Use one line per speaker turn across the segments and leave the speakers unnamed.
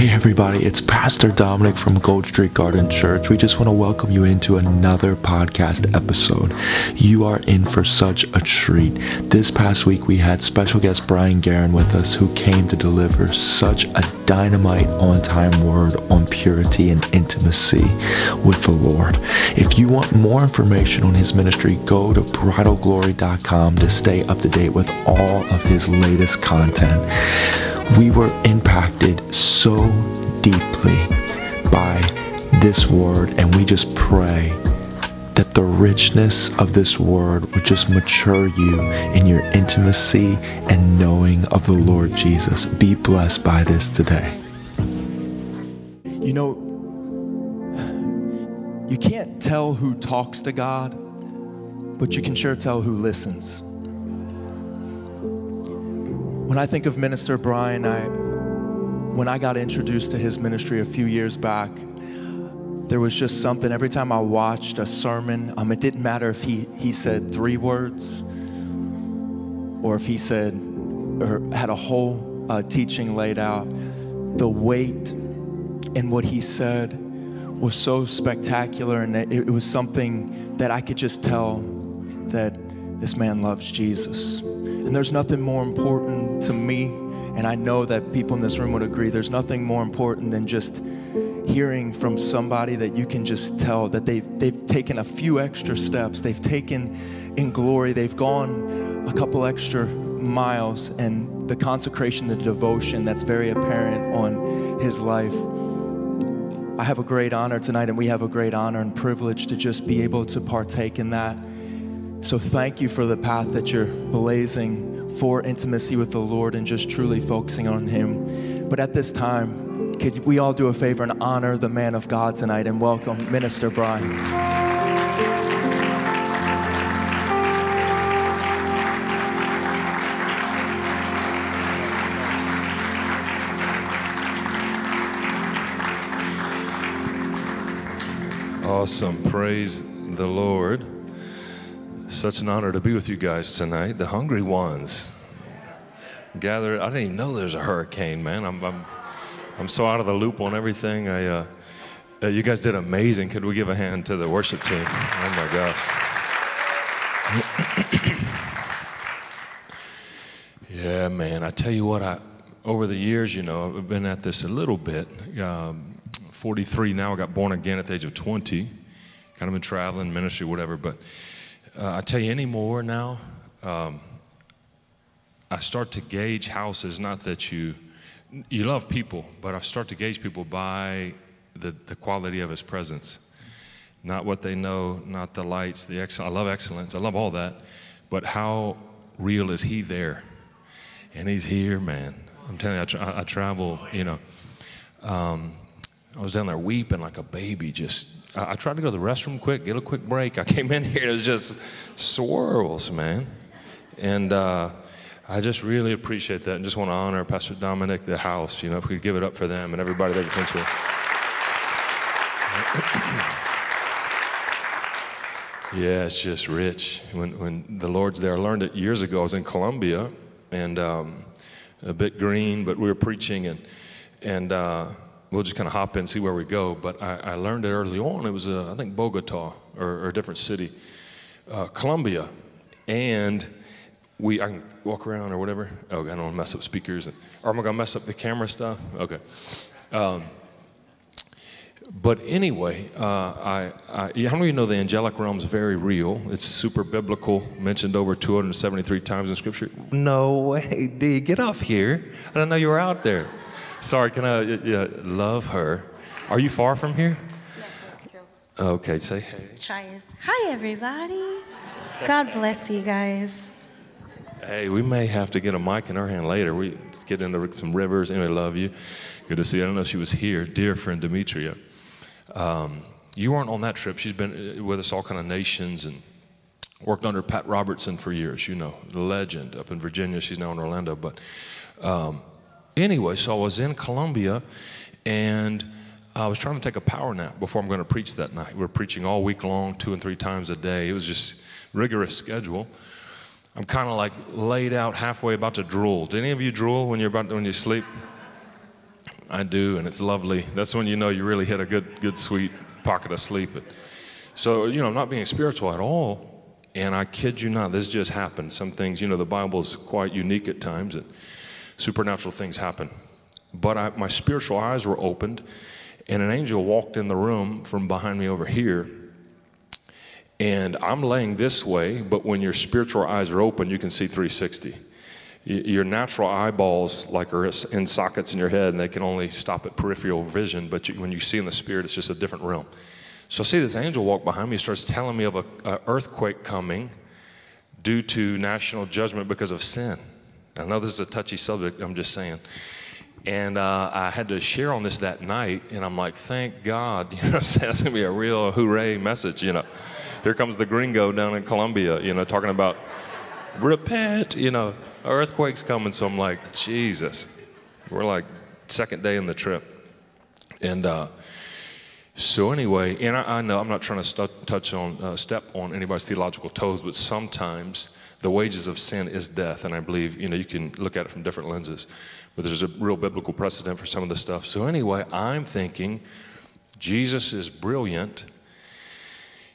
Hey, everybody, it's Pastor Dominic from Gold Street Garden Church. We just want to welcome you into another podcast episode. You are in for such a treat. This past week, we had special guest Brian Guerin with us who came to deliver such a dynamite on time word on purity and intimacy with the Lord. If you want more information on his ministry, go to bridalglory.com to stay up to date with all of his latest content we were impacted so deeply by this word, and we just pray that the richness of this word would just mature you in your intimacy and knowing of the Lord Jesus. Be blessed by this today.
You know, you can't tell who talks to God, but you can sure tell who listens. When I think of Minister Brian, I, when I got introduced to his ministry a few years back, there was just something every time I watched a sermon, um, it didn't matter if he, he said three words or if he said or had a whole uh, teaching laid out. The weight in what he said was so spectacular, and it, it was something that I could just tell that this man loves Jesus. And there's nothing more important to me, and I know that people in this room would agree, there's nothing more important than just hearing from somebody that you can just tell that they've, they've taken a few extra steps, they've taken in glory, they've gone a couple extra miles, and the consecration, the devotion that's very apparent on his life. I have a great honor tonight, and we have a great honor and privilege to just be able to partake in that. So thank you for the path that you're blazing for intimacy with the Lord and just truly focusing on Him. But at this time, could we all do a favor and honor the man of God tonight and welcome Minister Brian?
Awesome. Praise the Lord. Such an honor to be with you guys tonight, the hungry ones. Gathered, I didn't even know there's a hurricane, man. I'm, I'm, I'm so out of the loop on everything. I, uh, uh, you guys did amazing. Could we give a hand to the worship team? Oh my gosh. yeah, man. I tell you what, I, over the years, you know, I've been at this a little bit. Um, 43 now. I got born again at the age of 20. Kind of been traveling, ministry, whatever. But uh, I tell you anymore now, um, I start to gauge houses, not that you, you love people, but I start to gauge people by the, the quality of his presence. Not what they know, not the lights, the excellence. I love excellence, I love all that, but how real is he there? And he's here, man. I'm telling you, I, tra- I travel, you know. Um, I was down there weeping like a baby, just I, tried to go to the restroom quick, get a quick break. I came in here, it was just swirls, man. And uh, I just really appreciate that and just want to honor Pastor Dominic, the house. You know, if we could give it up for them and everybody that attends here. yeah, it's just rich. When, when the Lord's there, I learned it years ago. I was in Colombia and um, a bit green, but we were preaching and, and, uh, we'll just kind of hop in and see where we go. But I, I learned it early on. It was, uh, I think, Bogota or, or a different city, uh, Colombia. And we, I can walk around or whatever. Oh, I don't want to mess up speakers. And, or am I going to mess up the camera stuff? Okay. Um, but anyway, uh, I, I, how many of you know the angelic realm is very real? It's super biblical, mentioned over 273 times in Scripture. No way, D, get off here. I didn't know you were out there. Sorry, can I yeah, love her? Are you far from here? Okay, say hey.
Hi, everybody. God bless you guys.
Hey, we may have to get a mic in our hand later. We get into some rivers. Anyway, love you. Good to see you. I don't know if she was here. Dear friend Demetria. Um, you weren't on that trip. She's been with us all kind of nations and worked under Pat Robertson for years. You know, the legend up in Virginia. She's now in Orlando. But um, anyway, so I was in Colombia and I was trying to take a power nap before I'm going to preach that night. We are preaching all week long, two and three times a day. It was just rigorous schedule. I'm kind of like laid out halfway about to drool. Do any of you drool when you're about when you sleep? I do, and it's lovely. That's when you know you really hit a good, good, sweet pocket of sleep. So, you know, I'm not being spiritual at all. And I kid you not, this just happened. Some things, you know, the Bible is quite unique at times, supernatural things happen. But I, my spiritual eyes were opened, and an angel walked in the room from behind me over here. And I'm laying this way, but when your spiritual eyes are open, you can see 360 your natural eyeballs like are in sockets in your head and they can only stop at peripheral vision but you, when you see in the spirit it's just a different realm so see this angel walk behind me starts telling me of an earthquake coming due to national judgment because of sin i know this is a touchy subject i'm just saying and uh, i had to share on this that night and i'm like thank god you know i'm saying that's to be a real hooray message you know here comes the gringo down in colombia you know talking about repent you know earthquake's coming. So I'm like, Jesus. We're like second day in the trip. And uh, so anyway, and I, I, know I'm not trying to touch on, uh, step on anybody's theological toes, but sometimes the wages of sin is death. And I believe, you know, you can look at it from different lenses. But there's a real biblical precedent for some of the stuff. So anyway, I'm thinking Jesus is brilliant.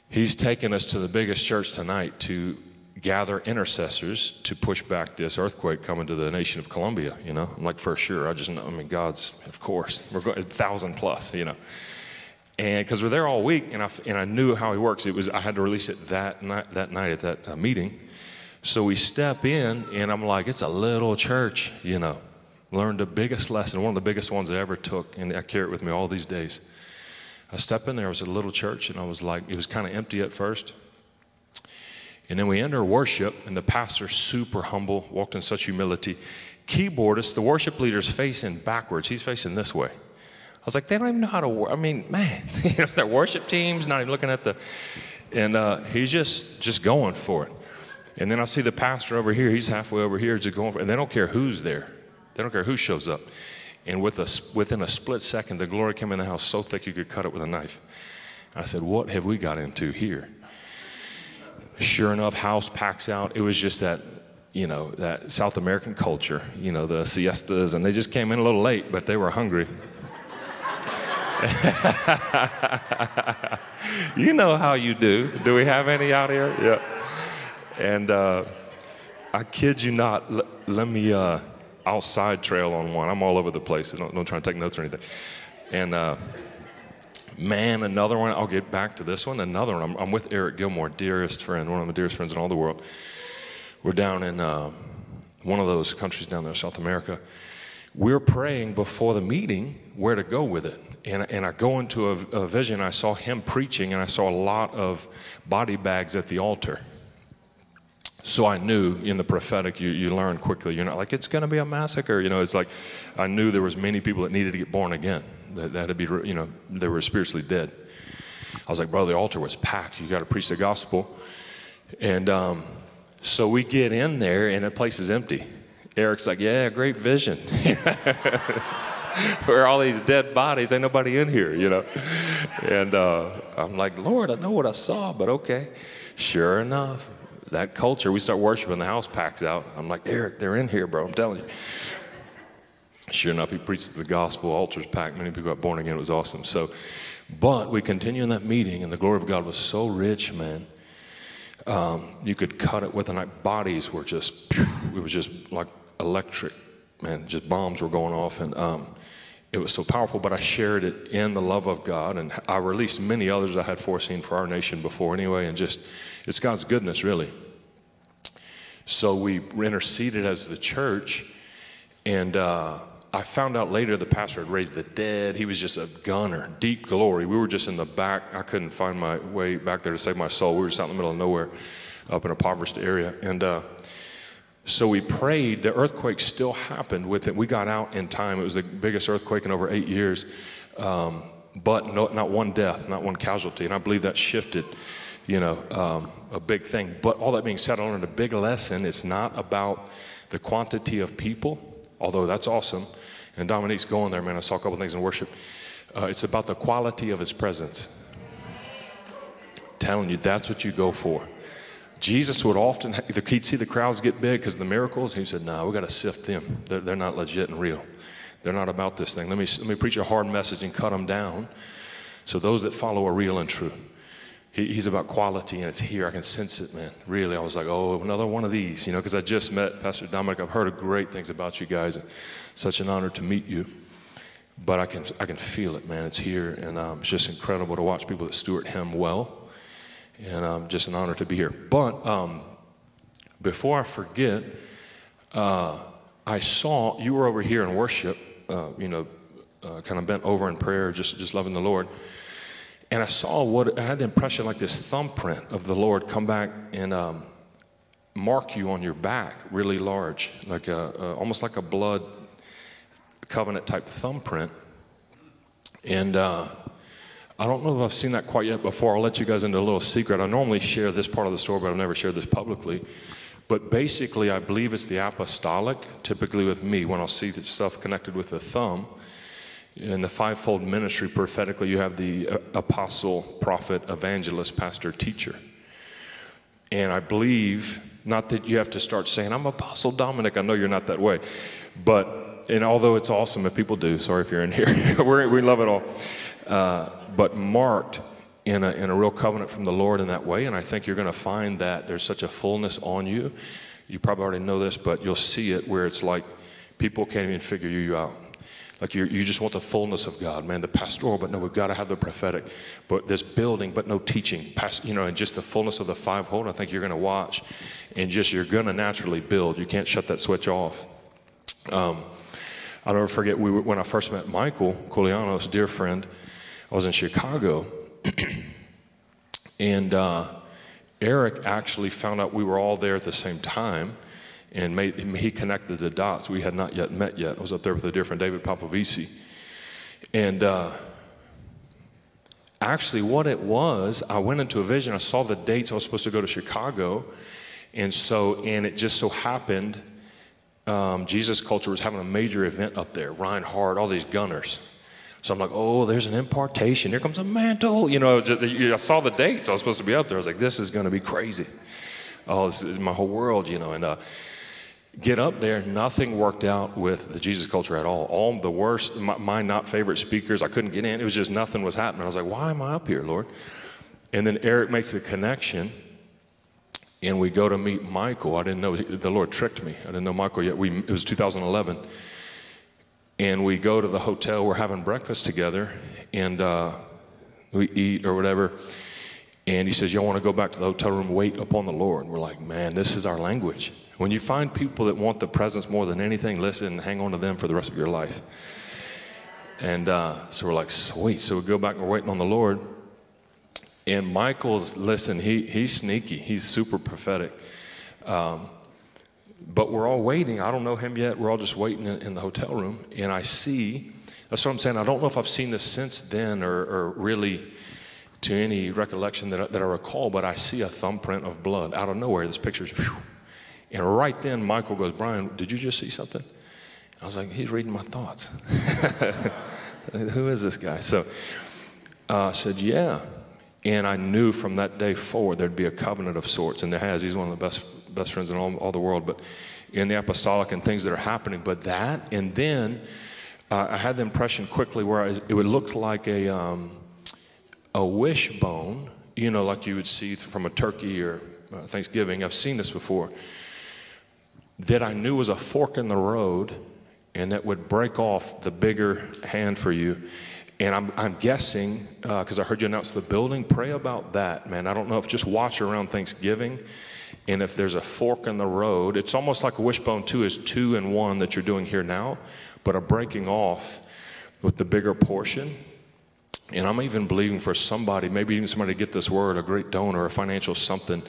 He's taken us to the biggest church tonight to gather intercessors to push back this earthquake coming to the nation of Colombia. You know, I'm like, for sure. I just know, I mean, God's, of course, we're going a thousand plus, you know. And because we're there all week, and I, and I knew how he works, it was I had to release it that night, that night at that uh, meeting. So we step in, and I'm like, it's a little church, you know. Learned the biggest lesson, one of the biggest ones I ever took, and I carry it with me all these days. I step in there, it was a little church, and I was like, it was kind of empty at first. And then we enter worship, and the pastor, super humble, walked in such humility. Keyboardist, the worship leader's facing backwards. He's facing this way. I was like, they don't even know how to work. I mean, man, their worship team's not even looking at the. And uh, he's just just going for it. And then I see the pastor over here. He's halfway over here, just going. And they don't care who's there. They don't care who shows up. And with a, within a split second, the glory came in the house so thick you could cut it with a knife. I said, What have we got into here? Sure enough, house packs out. It was just that, you know, that South American culture, you know, the siestas, and they just came in a little late, but they were hungry. you know how you do. Do we have any out here? Yeah. And uh, I kid you not, let, let me, uh, I'll side trail on one. I'm all over the place. don't, don't try to take notes or anything. And, uh, Man, another one. I'll get back to this one. Another one. I'm, I'm with Eric Gilmour, dearest friend, one of my dearest friends in all the world. We're down in uh, one of those countries down there, South America. We're praying before the meeting where to go with it. And, and I go into a, a vision. I saw him preaching, and I saw a lot of body bags at the altar. So I knew in the prophetic, you, you learn quickly. You're not like, it's going to be a massacre. You know, it's like I knew there was many people that needed to get born again that, that had be, you know, they were spiritually dead. I was like, bro, the altar was packed. You got to preach the gospel. And um, so we get in there, and the place is empty. Eric's like, yeah, great vision. Where are all these dead bodies? Ain't nobody in here, you know. And uh, I'm like, Lord, I know what I saw, but okay. Sure enough, that culture, we start worshiping, the house packs out. I'm like, Eric, they're in here, bro. I'm telling you. Sure enough, he preached the gospel, altars packed, many people got born again. It was awesome. So, but we continue in that meeting, and the glory of God was so rich, man. Um, you could cut it with a knife. Bodies were just, it was just like electric, man. Just bombs were going off, and um, it was so powerful. But I shared it in the love of God, and I released many others I had foreseen for our nation before, anyway. And just, it's God's goodness, really. So we interceded as the church, and. Uh, I found out later the pastor had raised the dead. He was just a gunner, deep glory. We were just in the back. I couldn't find my way back there to save my soul. We were just out in the middle of nowhere, up in a impoverished area. And uh, so we prayed. The earthquake still happened with it. We got out in time. It was the biggest earthquake in over eight years, um, but no, not one death, not one casualty. And I believe that shifted, you know, um, a big thing. But all that being said, I learned a big lesson. It's not about the quantity of people, although that's awesome and Dominic's going there, man. I saw a couple things in worship. Uh, it's about the quality of his presence. telling you, that's what you go for. Jesus would often, he'd see the crowds get big because of the miracles. He said, no, nah, we got to sift them. They're, they're not legit and real. They're not about this thing. Let me, let me preach a hard message and cut them down. So those that follow are real and true. He, he's about quality, and it's here. I can sense it, man. Really, I was like, oh, another one of these, you know, because I just met Pastor Dominic. I've heard great things about you guys, and such an honor to meet you. But I can, I can feel it, man. It's here, and um, it's just incredible to watch people that steward him well, and um, just an honor to be here. But um, before I forget, uh, I saw you were over here in worship, uh, you know, uh, kind of bent over in prayer, just just loving the Lord. And I saw what I had the impression like this thumbprint of the Lord come back and um, mark you on your back, really large, like a, almost like a blood covenant type thumbprint. And uh, I don't know if I've seen that quite yet before. I'll let you guys into a little secret. I normally share this part of the story, but I've never shared this publicly. But basically, I believe it's the apostolic, typically with me, when I'll see that stuff connected with the thumb. In the fivefold ministry, prophetically, you have the uh, apostle, prophet, evangelist, pastor, teacher. And I believe, not that you have to start saying, I'm Apostle Dominic, I know you're not that way. But, and although it's awesome if people do, sorry if you're in here, we love it all. Uh, but marked in a, in a real covenant from the Lord in that way. And I think you're going to find that there's such a fullness on you. You probably already know this, but you'll see it where it's like people can't even figure you out. Like you you just want the fullness of God, man. The pastoral, but no, we've got to have the prophetic. But this building, but no teaching. Past, you know, and just the fullness of the fivefold. I think you're going to watch, and just you're going to naturally build. You can't shut that switch off. Um, I'll never forget we were, when I first met Michael Koulianos, dear friend. I was in Chicago, and uh, Eric actually found out we were all there at the same time and made, he connected the dots. We had not yet met yet. I was up there with a different David Popovici. And uh, actually, what it was, I went into a vision. I saw the dates I was supposed to go to Chicago. And so, and it just so happened, um, Jesus Culture was having a major event up there. Ryan all these gunners. So I'm like, oh, there's an impartation. Here comes a mantle. You know, I saw the dates. I was supposed to be up there. I was like, this is going to be crazy. Oh, this is my whole world, you know. And uh, get up there, nothing worked out with the Jesus culture at all. All the worst, my, my, not favorite speakers, I couldn't get in. It was just nothing was happening. I was like, why am I up here, Lord? And then Eric makes a connection, and we go to meet Michael. I didn't know, the Lord tricked me. I didn't know Michael yet. We, it was 2011. And we go to the hotel, we're having breakfast together, and uh, we eat or whatever. And he says, Y'all want to go back to the hotel room, wait upon the Lord? And we're like, Man, this is our language. When you find people that want the presence more than anything, listen, hang on to them for the rest of your life. And uh, so we're like, sweet. So we go back and we're waiting on the Lord. And Michael's, listen, he, he's sneaky. He's super prophetic. Um, but we're all waiting. I don't know him yet. We're all just waiting in, in, the hotel room. And I see, that's what I'm saying. I don't know if I've seen this since then or, or really to any recollection that, that I recall, but I see a thumbprint of blood out of nowhere. This picture's, whew, and right then, Michael goes, Brian, did you just see something? I was like, he's reading my thoughts. Who is this guy? So uh, I said, yeah. And I knew from that day forward there'd be a covenant of sorts, and there has. He's one of the best best friends in all, all the world, but in the apostolic and things that are happening. But that, and then uh, I had the impression quickly where I, it would look like a um, a wishbone, you know, like you would see from a turkey or uh, Thanksgiving. I've seen this before that I knew was a fork in the road and that would break off the bigger hand for you. And I'm, I'm guessing, because uh, I heard you announce the building, pray about that, man. I don't know if just watch around Thanksgiving and if there's a fork in the road, it's almost like a wishbone two is two and one that you're doing here now, but a breaking off with the bigger portion. And I'm even believing for somebody, maybe even somebody to get this word, a great donor, a financial something,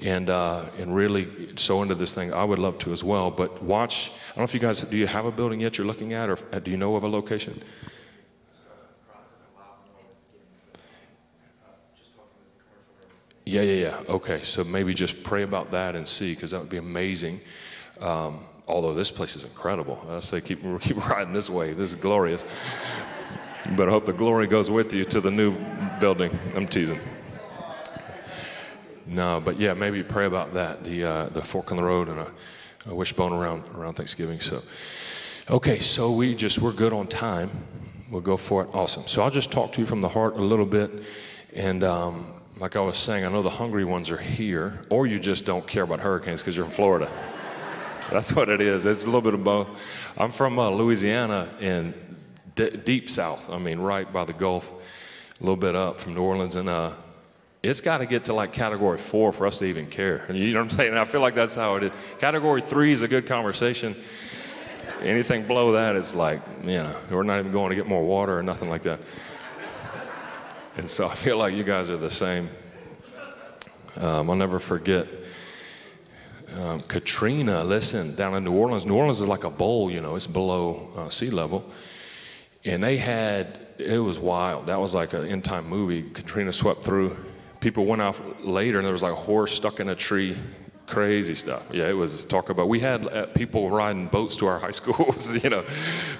and uh, and really so into this thing. I would love to as well. But watch. I don't know if you guys do you have a building yet you're looking at, or do you know of a location? Yeah, yeah, yeah. Okay, so maybe just pray about that and see, because that would be amazing. Um, although this place is incredible. I say keep keep riding this way. This is glorious. but I hope the glory goes with you to the new building. I'm teasing. No, but yeah, maybe pray about that. The uh, the fork in the road and a, a wishbone around around Thanksgiving. So, Okay, so we just, we're good on time. We'll go for it. Awesome. So I'll just talk to you from the heart a little bit. And um, like I was saying, I know the hungry ones are here, or you just don't care about hurricanes because you're in Florida. That's what it is. It's a little bit of both. I'm from uh, Louisiana in d- deep south, I mean, right by the Gulf, a little bit up from New Orleans. And uh, it's got to get to like category four for us to even care. You know what I'm saying? I feel like that's how it is. Category three is a good conversation. Anything below that is like, you know, we're not even going to get more water or nothing like that. And so I feel like you guys are the same. Um, I'll never forget um, Katrina, listen, down in New Orleans. New Orleans is like a bowl, you know, it's below uh, sea level. And they had, it was wild. That was like an end time movie. Katrina swept through. People went off later and there was like a horse stuck in a tree. Crazy stuff. Yeah, it was talk about. We had uh, people riding boats to our high schools, you know,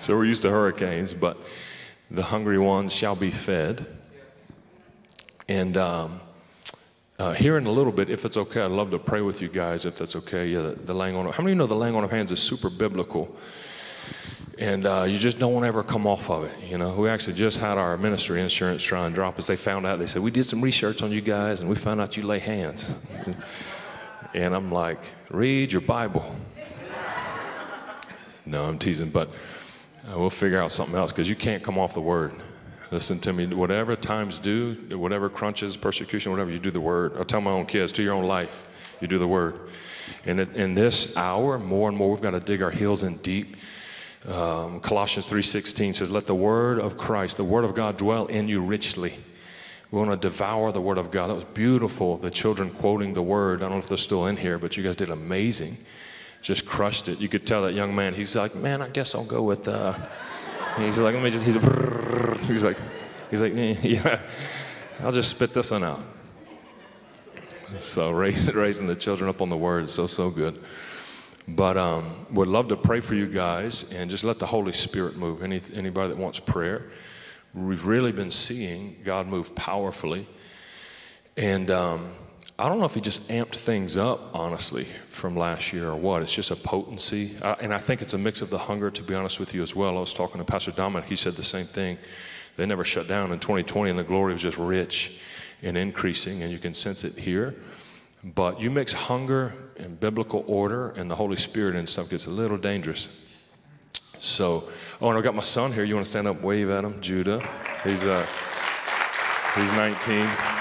so we're used to hurricanes, but the hungry ones shall be fed. And um, uh, here in a little bit, if it's okay, I'd love to pray with you guys, if that's okay. Yeah, the, the laying on. How many of know the laying on of hands is super biblical? And uh, you just don't ever come off of it. You know, we actually just had our ministry insurance try and drop us. They found out. They said we did some research on you guys, and we found out you lay hands. and I'm like, read your Bible. No, I'm teasing, but uh, we'll figure out something else because you can't come off the word. Listen to me. Whatever times do, whatever crunches, persecution, whatever, you do the word. I tell my own kids, to your own life, you do the word. And in this hour, more and more, we've got to dig our heels in deep. Um, Colossians 3.16 says, let the word of Christ, the word of God dwell in you richly. We want to devour the word of God. That was beautiful, the children quoting the word. I don't know if they're still in here, but you guys did amazing. Just crushed it. You could tell that young man, he's like, man, I guess I'll go with... Uh, he's like, let me just, he's, he's like, he's like, yeah, I'll just spit this one out. So raising, raising the children up on the word, is so, so good. But um, would love to pray for you guys and just let the Holy Spirit move. Any, anybody that wants prayer. We've really been seeing God move powerfully. And um, I don't know if he just amped things up, honestly, from last year or what. It's just a potency. Uh, and I think it's a mix of the hunger, to be honest with you, as well. I was talking to Pastor Dominic. He said the same thing. They never shut down in 2020, and the glory was just rich and increasing, and you can sense it here. But you mix hunger and biblical order and the Holy Spirit and stuff gets a little dangerous. So, oh, and I've got my son here. You want to stand up, wave at him, Judah? He's uh, he's 19.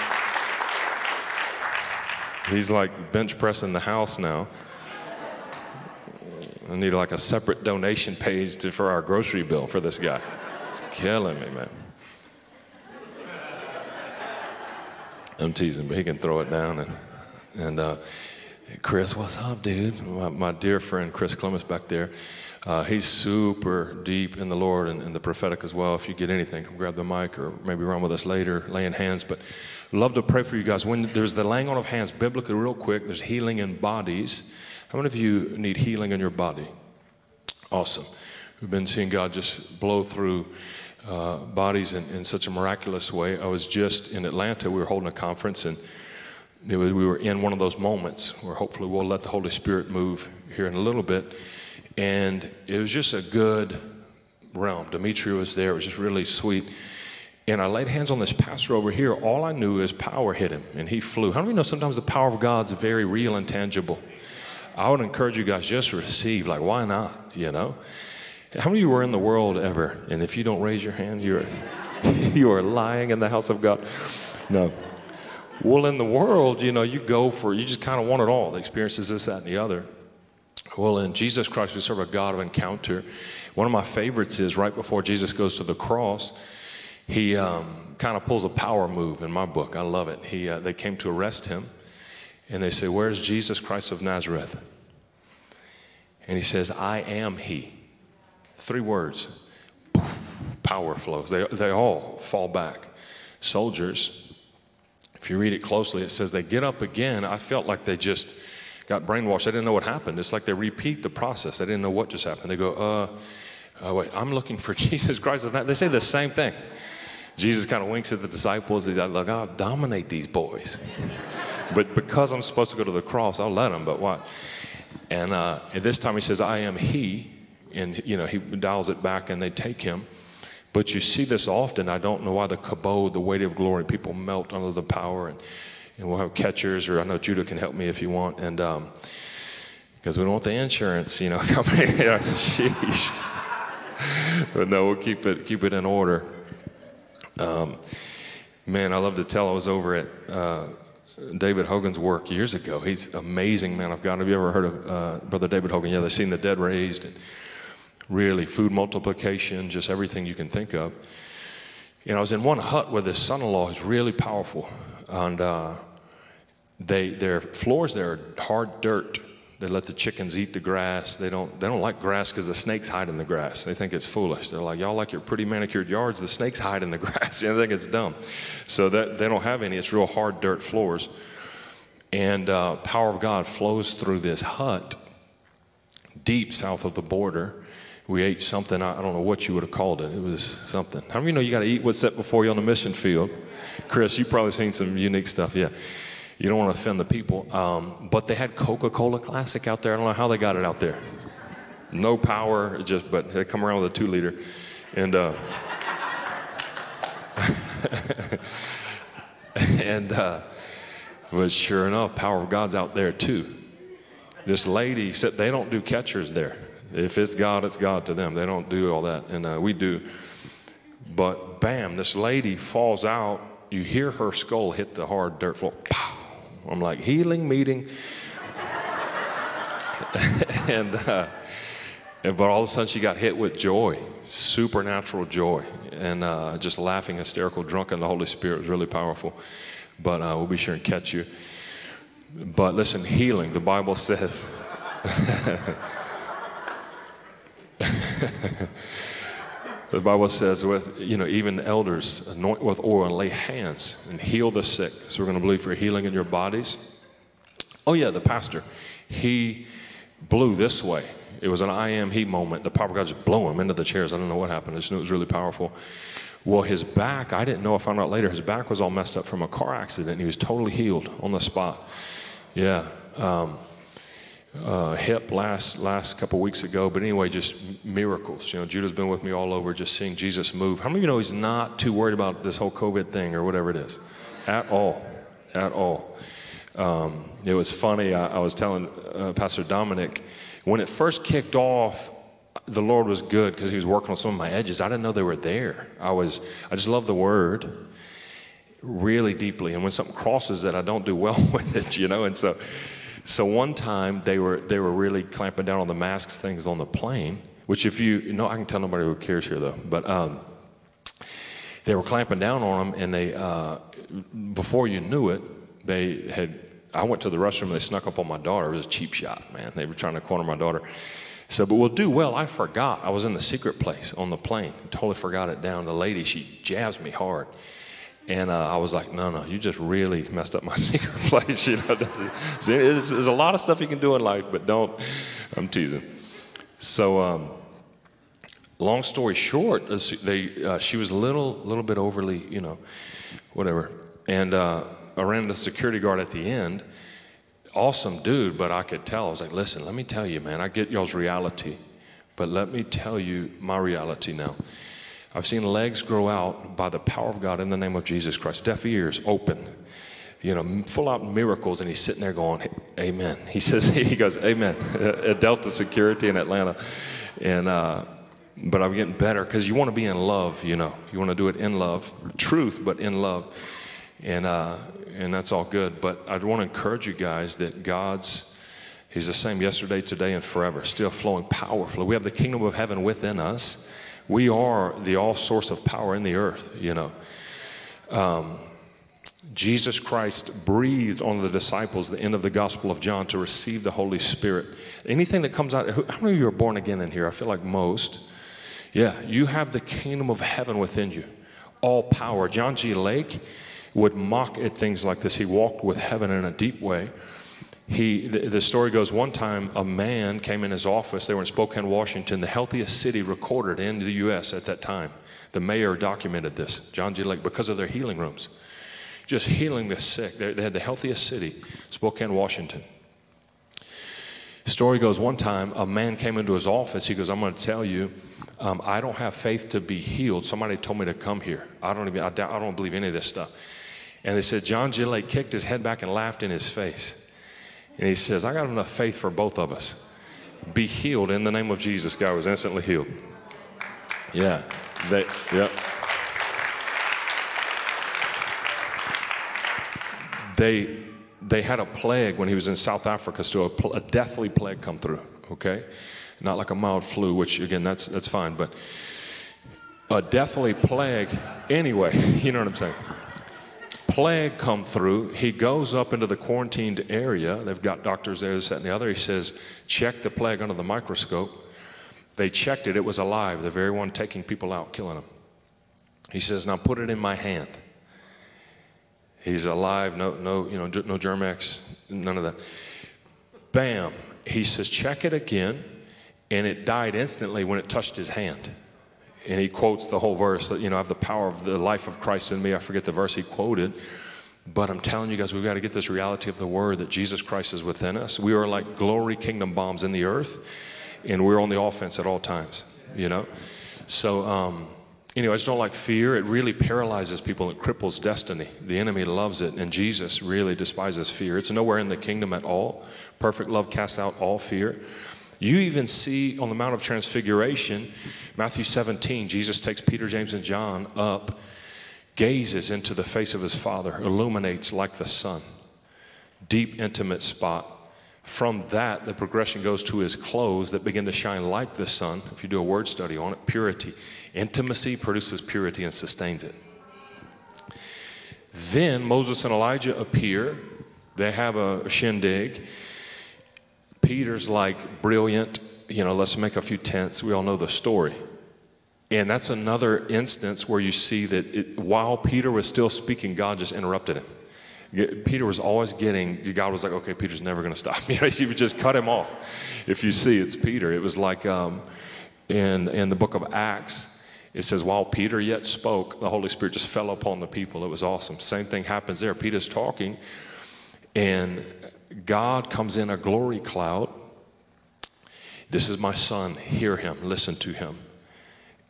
He's like bench pressing the house now. I need like a separate donation page to, for our grocery bill for this guy. It's killing me, man. I'm teasing, but he can throw it down. And, and uh, Chris, what's up, dude? My, my, dear friend Chris Clements back there. Uh, he's super deep in the Lord and, and, the prophetic as well. If you get anything, come grab the mic or maybe run with us later, laying hands. But love to pray for you guys. When there's the laying on of hands, biblically, real quick, there's healing in bodies. How many of you need healing in your body? Awesome. We've been seeing God just blow through uh, bodies in, in, such a miraculous way. I was just in Atlanta. We were holding a conference, and was, we were in one of those moments where hopefully we'll let the Holy Spirit move here in a little bit. And it was just a good realm. Dimitri was there. It was just really sweet. And I laid hands on this pastor over here. All I knew is power hit him, and he flew. How many know sometimes the power of God's very real and tangible? I would encourage you guys just receive. Like, why not? You know. How many of you were in the world ever? And if you don't raise your hand, you're you are lying in the house of God. No. Well, in the world, you know, you go for you just kind of want it all. The experiences, this, that, and the other. Well, in Jesus Christ, we serve a God of encounter. One of my favorites is right before Jesus goes to the cross, he um, kind of pulls a power move in my book. I love it. He, uh, they came to arrest him, and they say, Where's Jesus Christ of Nazareth? And he says, I am he. Three words. Power flows. They, they all fall back. Soldiers, if you read it closely, it says they get up again. I felt like they just got brainwashed. I didn't know what happened. It's like they repeat the process. I didn't know what just happened. They go, uh, uh wait, I'm looking for Jesus Christ. They say the same thing. Jesus kind of winks at the disciples. He's like, I'll dominate these boys. but because I'm supposed to go to the cross, I'll let them. But what? And uh, at this time, he says, I am he and you know he dials it back and they take him. But you see this often. I don't know why the kabod, the weight of glory, people melt under the power, and, and we'll have catchers, or I know Judah can help me if you want, and because um, we don't want the insurance, you know, company. Sheesh. but no, we'll keep it keep it in order. Um, man, I love to tell. I was over at uh, David Hogan's work years ago. He's amazing, man of God. Have you ever heard of uh, Brother David Hogan? Yeah, they've seen the dead raised and really food multiplication, just everything you can think of. And I was in one hut with his son-in-law is really powerful, and uh, they their floors there are hard dirt. They let the chickens eat the grass. They don't they don't like grass because the snakes hide in the grass. They think it's foolish. They're like y'all like your pretty manicured yards. The snakes hide in the grass. they think it's dumb. So that they don't have any. It's real hard dirt floors, and uh, power of God flows through this hut deep south of the border we ate something, I don't know what you would have called it. It was something. How of you know you got to eat what's set before you on the mission field? Chris, you've probably seen some unique stuff, yeah. You don't want to offend the people. Um, but they had Coca Cola Classic out there. I don't know how they got it out there. No power, just, but they come around with a two liter. And, uh, and, uh, but sure enough, power of God's out there too. This lady said they don't do catchers there. If it's God, it's God to them. They don't do all that, and uh, we do. But bam, this lady falls out. You hear her skull hit the hard dirt floor. Pow! I'm like, healing meeting. and, uh, and, but all of a sudden she got hit with joy, supernatural joy, and uh, just laughing, hysterical, drunk in the Holy Spirit was really powerful. But uh, we'll be sure and catch you. But listen, healing, the Bible says. the Bible says, with you know, even elders anoint with oil and lay hands and heal the sick. So we're going to believe for healing in your bodies. Oh yeah, the pastor, he blew this way. It was an I am he moment. The power of God just blew him into the chairs. I don't know what happened. I just knew it was really powerful. Well, his back, I didn't know. I found out later, his back was all messed up from a car accident. He was totally healed on the spot. Yeah. Um, uh, hip last last couple weeks ago. But anyway, just miracles. You know, Judah's been with me all over, just seeing Jesus move. How many of you know he's not too worried about this whole COVID thing or whatever it is, at all, at all. Um, it was funny. I, I was telling uh, Pastor Dominic when it first kicked off. The Lord was good because He was working on some of my edges. I didn't know they were there. I was, I just love the Word really deeply, and when something crosses it, I don't do well with it, you know. And so, so one time they were they were really clamping down on the masks things on the plane. Which if you, you know, I can tell nobody who cares here though. But um, they were clamping down on them, and they uh, before you knew it, they had. I went to the restroom. and They snuck up on my daughter. It was a cheap shot, man. They were trying to corner my daughter. So, but we'll do well. I forgot. I was in the secret place on the plane. Totally forgot it down. The lady, she jabs me hard. And uh, I was like, no, no, you just really messed up my secret place. You know, there's, a lot of stuff you can do in life, but don't. I'm teasing. So, um, long story short, uh, they, uh, she was a little, little bit overly, you know, whatever. And uh, I ran into the security guard at the end. Awesome dude, but I could tell. I was like, listen, let me tell you, man, I get y'all's reality, but let me tell you my reality now. I've seen legs grow out by the power of God in the name of Jesus Christ. Deaf ears open, you know, full out miracles. And he's sitting there going, Amen. He says, He goes, Amen. At Delta Security in Atlanta. And, uh, but I'm getting better because you want to be in love, you know. You want to do it in love, truth, but in love. And, uh, and that's all good. But I want to encourage you guys that God's, He's the same yesterday, today, and forever, still flowing powerfully. We have the kingdom of heaven within us. We are the all source of power in the earth, you know. Um, Jesus Christ breathed on the disciples the end of the Gospel of John to receive the Holy Spirit. Anything that comes out, how many of you are born again in here? I feel like most. Yeah, you have the kingdom of heaven within you, all power. John G. Lake would mock at things like this. He walked with heaven in a deep way he the, the, story goes one time a man came in his office they were in spokane washington the healthiest city recorded in the us at that time the mayor documented this john g lake because of their healing rooms just healing the sick they, they had the healthiest city spokane washington Story goes one time, a man came into his office. He goes, I'm going to tell you, um, I don't have faith to be healed. Somebody told me to come here. I don't even, I, doubt, I don't believe any of this stuff. And they said, John G. Lake kicked his head back and laughed in his face. And he says, I got enough faith for both of us. Be healed in the name of Jesus. Guy was instantly healed. Yeah. They, yep. They, they had a plague when he was in South Africa, so a, a deathly plague come through, okay? Not like a mild flu, which again, that's, that's fine, but a deathly plague, anyway, you know what I'm saying? Plague come through. He goes up into the quarantined area. They've got doctors there, this, that, and the other. He says, check the plague under the microscope. They checked it, it was alive, the very one taking people out, killing them. He says, now put it in my hand. He's alive, no, no, you know, no Germ-X, none of that. Bam. He says, check it again, and it died instantly when it touched his hand. And he quotes the whole verse that, you know, I have the power of the life of Christ in me. I forget the verse he quoted. But I'm telling you guys, we've got to get this reality of the word that Jesus Christ is within us. We are like glory kingdom bombs in the earth, and we're on the offense at all times, you know? So, um, Anyway, I just don't like fear. It really paralyzes people. It cripples destiny. The enemy loves it, and Jesus really despises fear. It's nowhere in the kingdom at all. Perfect love casts out all fear. You even see on the Mount of Transfiguration, Matthew 17, Jesus takes Peter, James, and John up, gazes into the face of his Father, illuminates like the sun. Deep, intimate spot. From that, the progression goes to his clothes that begin to shine like the sun. If you do a word study on it, purity. Intimacy produces purity and sustains it. Then Moses and Elijah appear. They have a shindig. Peter's like, brilliant, you know, let's make a few tents. We all know the story. And that's another instance where you see that it, while Peter was still speaking, God just interrupted him. Peter was always getting, God was like, okay, Peter's never going to stop. You know, you just cut him off. If you see, it's Peter. It was like um, in, in the book of Acts, it says, while Peter yet spoke, the Holy Spirit just fell upon the people. It was awesome. Same thing happens there. Peter's talking, and God comes in a glory cloud. This is my son. Hear him. Listen to him.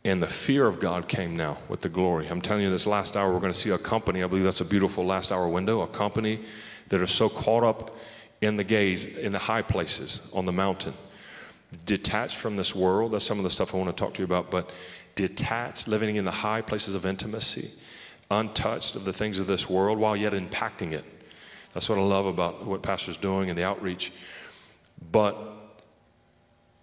And the fear of God came now with the glory. I'm telling you, this last hour, we're going to see a company. I believe that's a beautiful last hour window. A company that are so caught up in the gaze, in the high places on the mountain, detached from this world. That's some of the stuff I want to talk to you about. But detached, living in the high places of intimacy, untouched of the things of this world while yet impacting it. That's what I love about what Pastor's doing and the outreach. But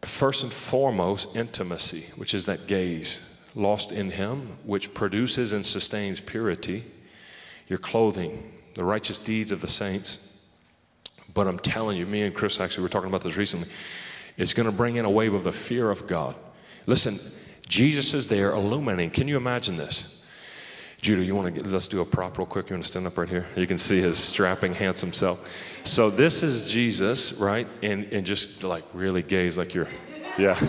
first and foremost, intimacy, which is that gaze lost in Him, which produces and sustains purity, your clothing, the righteous deeds of the saints. But I'm telling you, me and Chris actually were talking about this recently. It's going to bring in a wave of the fear of God. Listen, Jesus is there illuminating. Can you imagine this? Judah, you want to get, let's do a prop real quick. You want to stand up right here? You can see his strapping, handsome self. So this is Jesus, right? And, and just like really gaze like you're, yeah.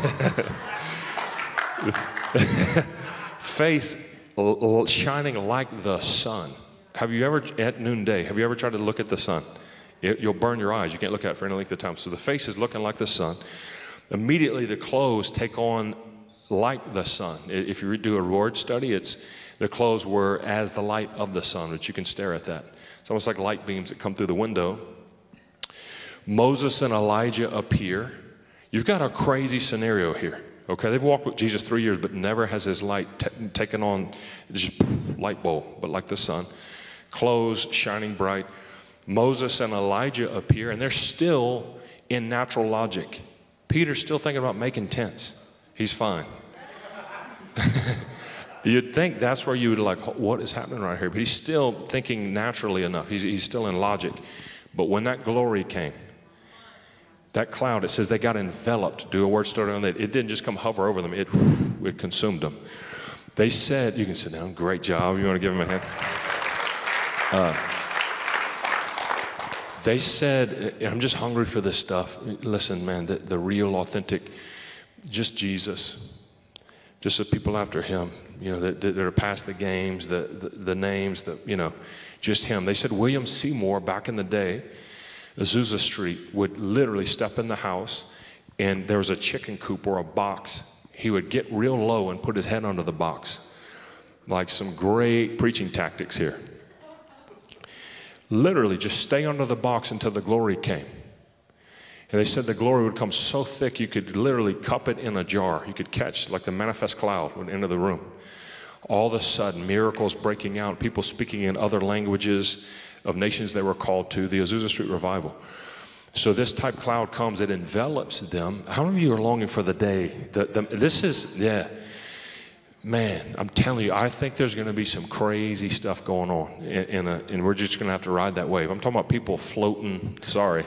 Face shining like the sun. Have you ever, at noonday, have you ever tried to look at the sun? It, you'll burn your eyes. You can't look at it for any length of time. So the face is looking like the sun. Immediately the clothes take on like the sun. If you do a word study, it's the clothes were as the light of the sun, which you can stare at that. It's almost like light beams that come through the window. Moses and Elijah appear. You've got a crazy scenario here. Okay, they've walked with Jesus three years, but never has his light t- taken on just light bulb, but like the sun. Clothes shining bright. Moses and Elijah appear, and they're still in natural logic. Peter's still thinking about making tents. He's fine. You'd think that's where you would like, what is happening right here? But he's still thinking naturally enough. He's, he's still in logic. But when that glory came, that cloud, it says they got enveloped. Do a word study on that. It didn't just come hover over them, it, it consumed them. They said, you can sit down, great job. You want to give them a hand? Uh, they said, I'm just hungry for this stuff. Listen, man, the, the real, authentic just Jesus, just the people after him, you know, that, that are past the games, the, the, the names, the, you know, just him. They said William Seymour back in the day Azusa Street would literally step in the house, and there was a chicken coop or a box. He would get real low and put his head under the box. Like some great preaching tactics here. Literally, just stay under the box until the glory came. And they said the glory would come so thick you could literally cup it in a jar. You could catch, like the manifest cloud would enter the room. All of a sudden, miracles breaking out, people speaking in other languages of nations they were called to, the Azusa Street revival. So this type cloud comes, it envelops them. How many of you are longing for the day? The, the, this is, yeah. Man, I'm telling you, I think there's going to be some crazy stuff going on, in, in a, and we're just going to have to ride that wave. I'm talking about people floating. Sorry,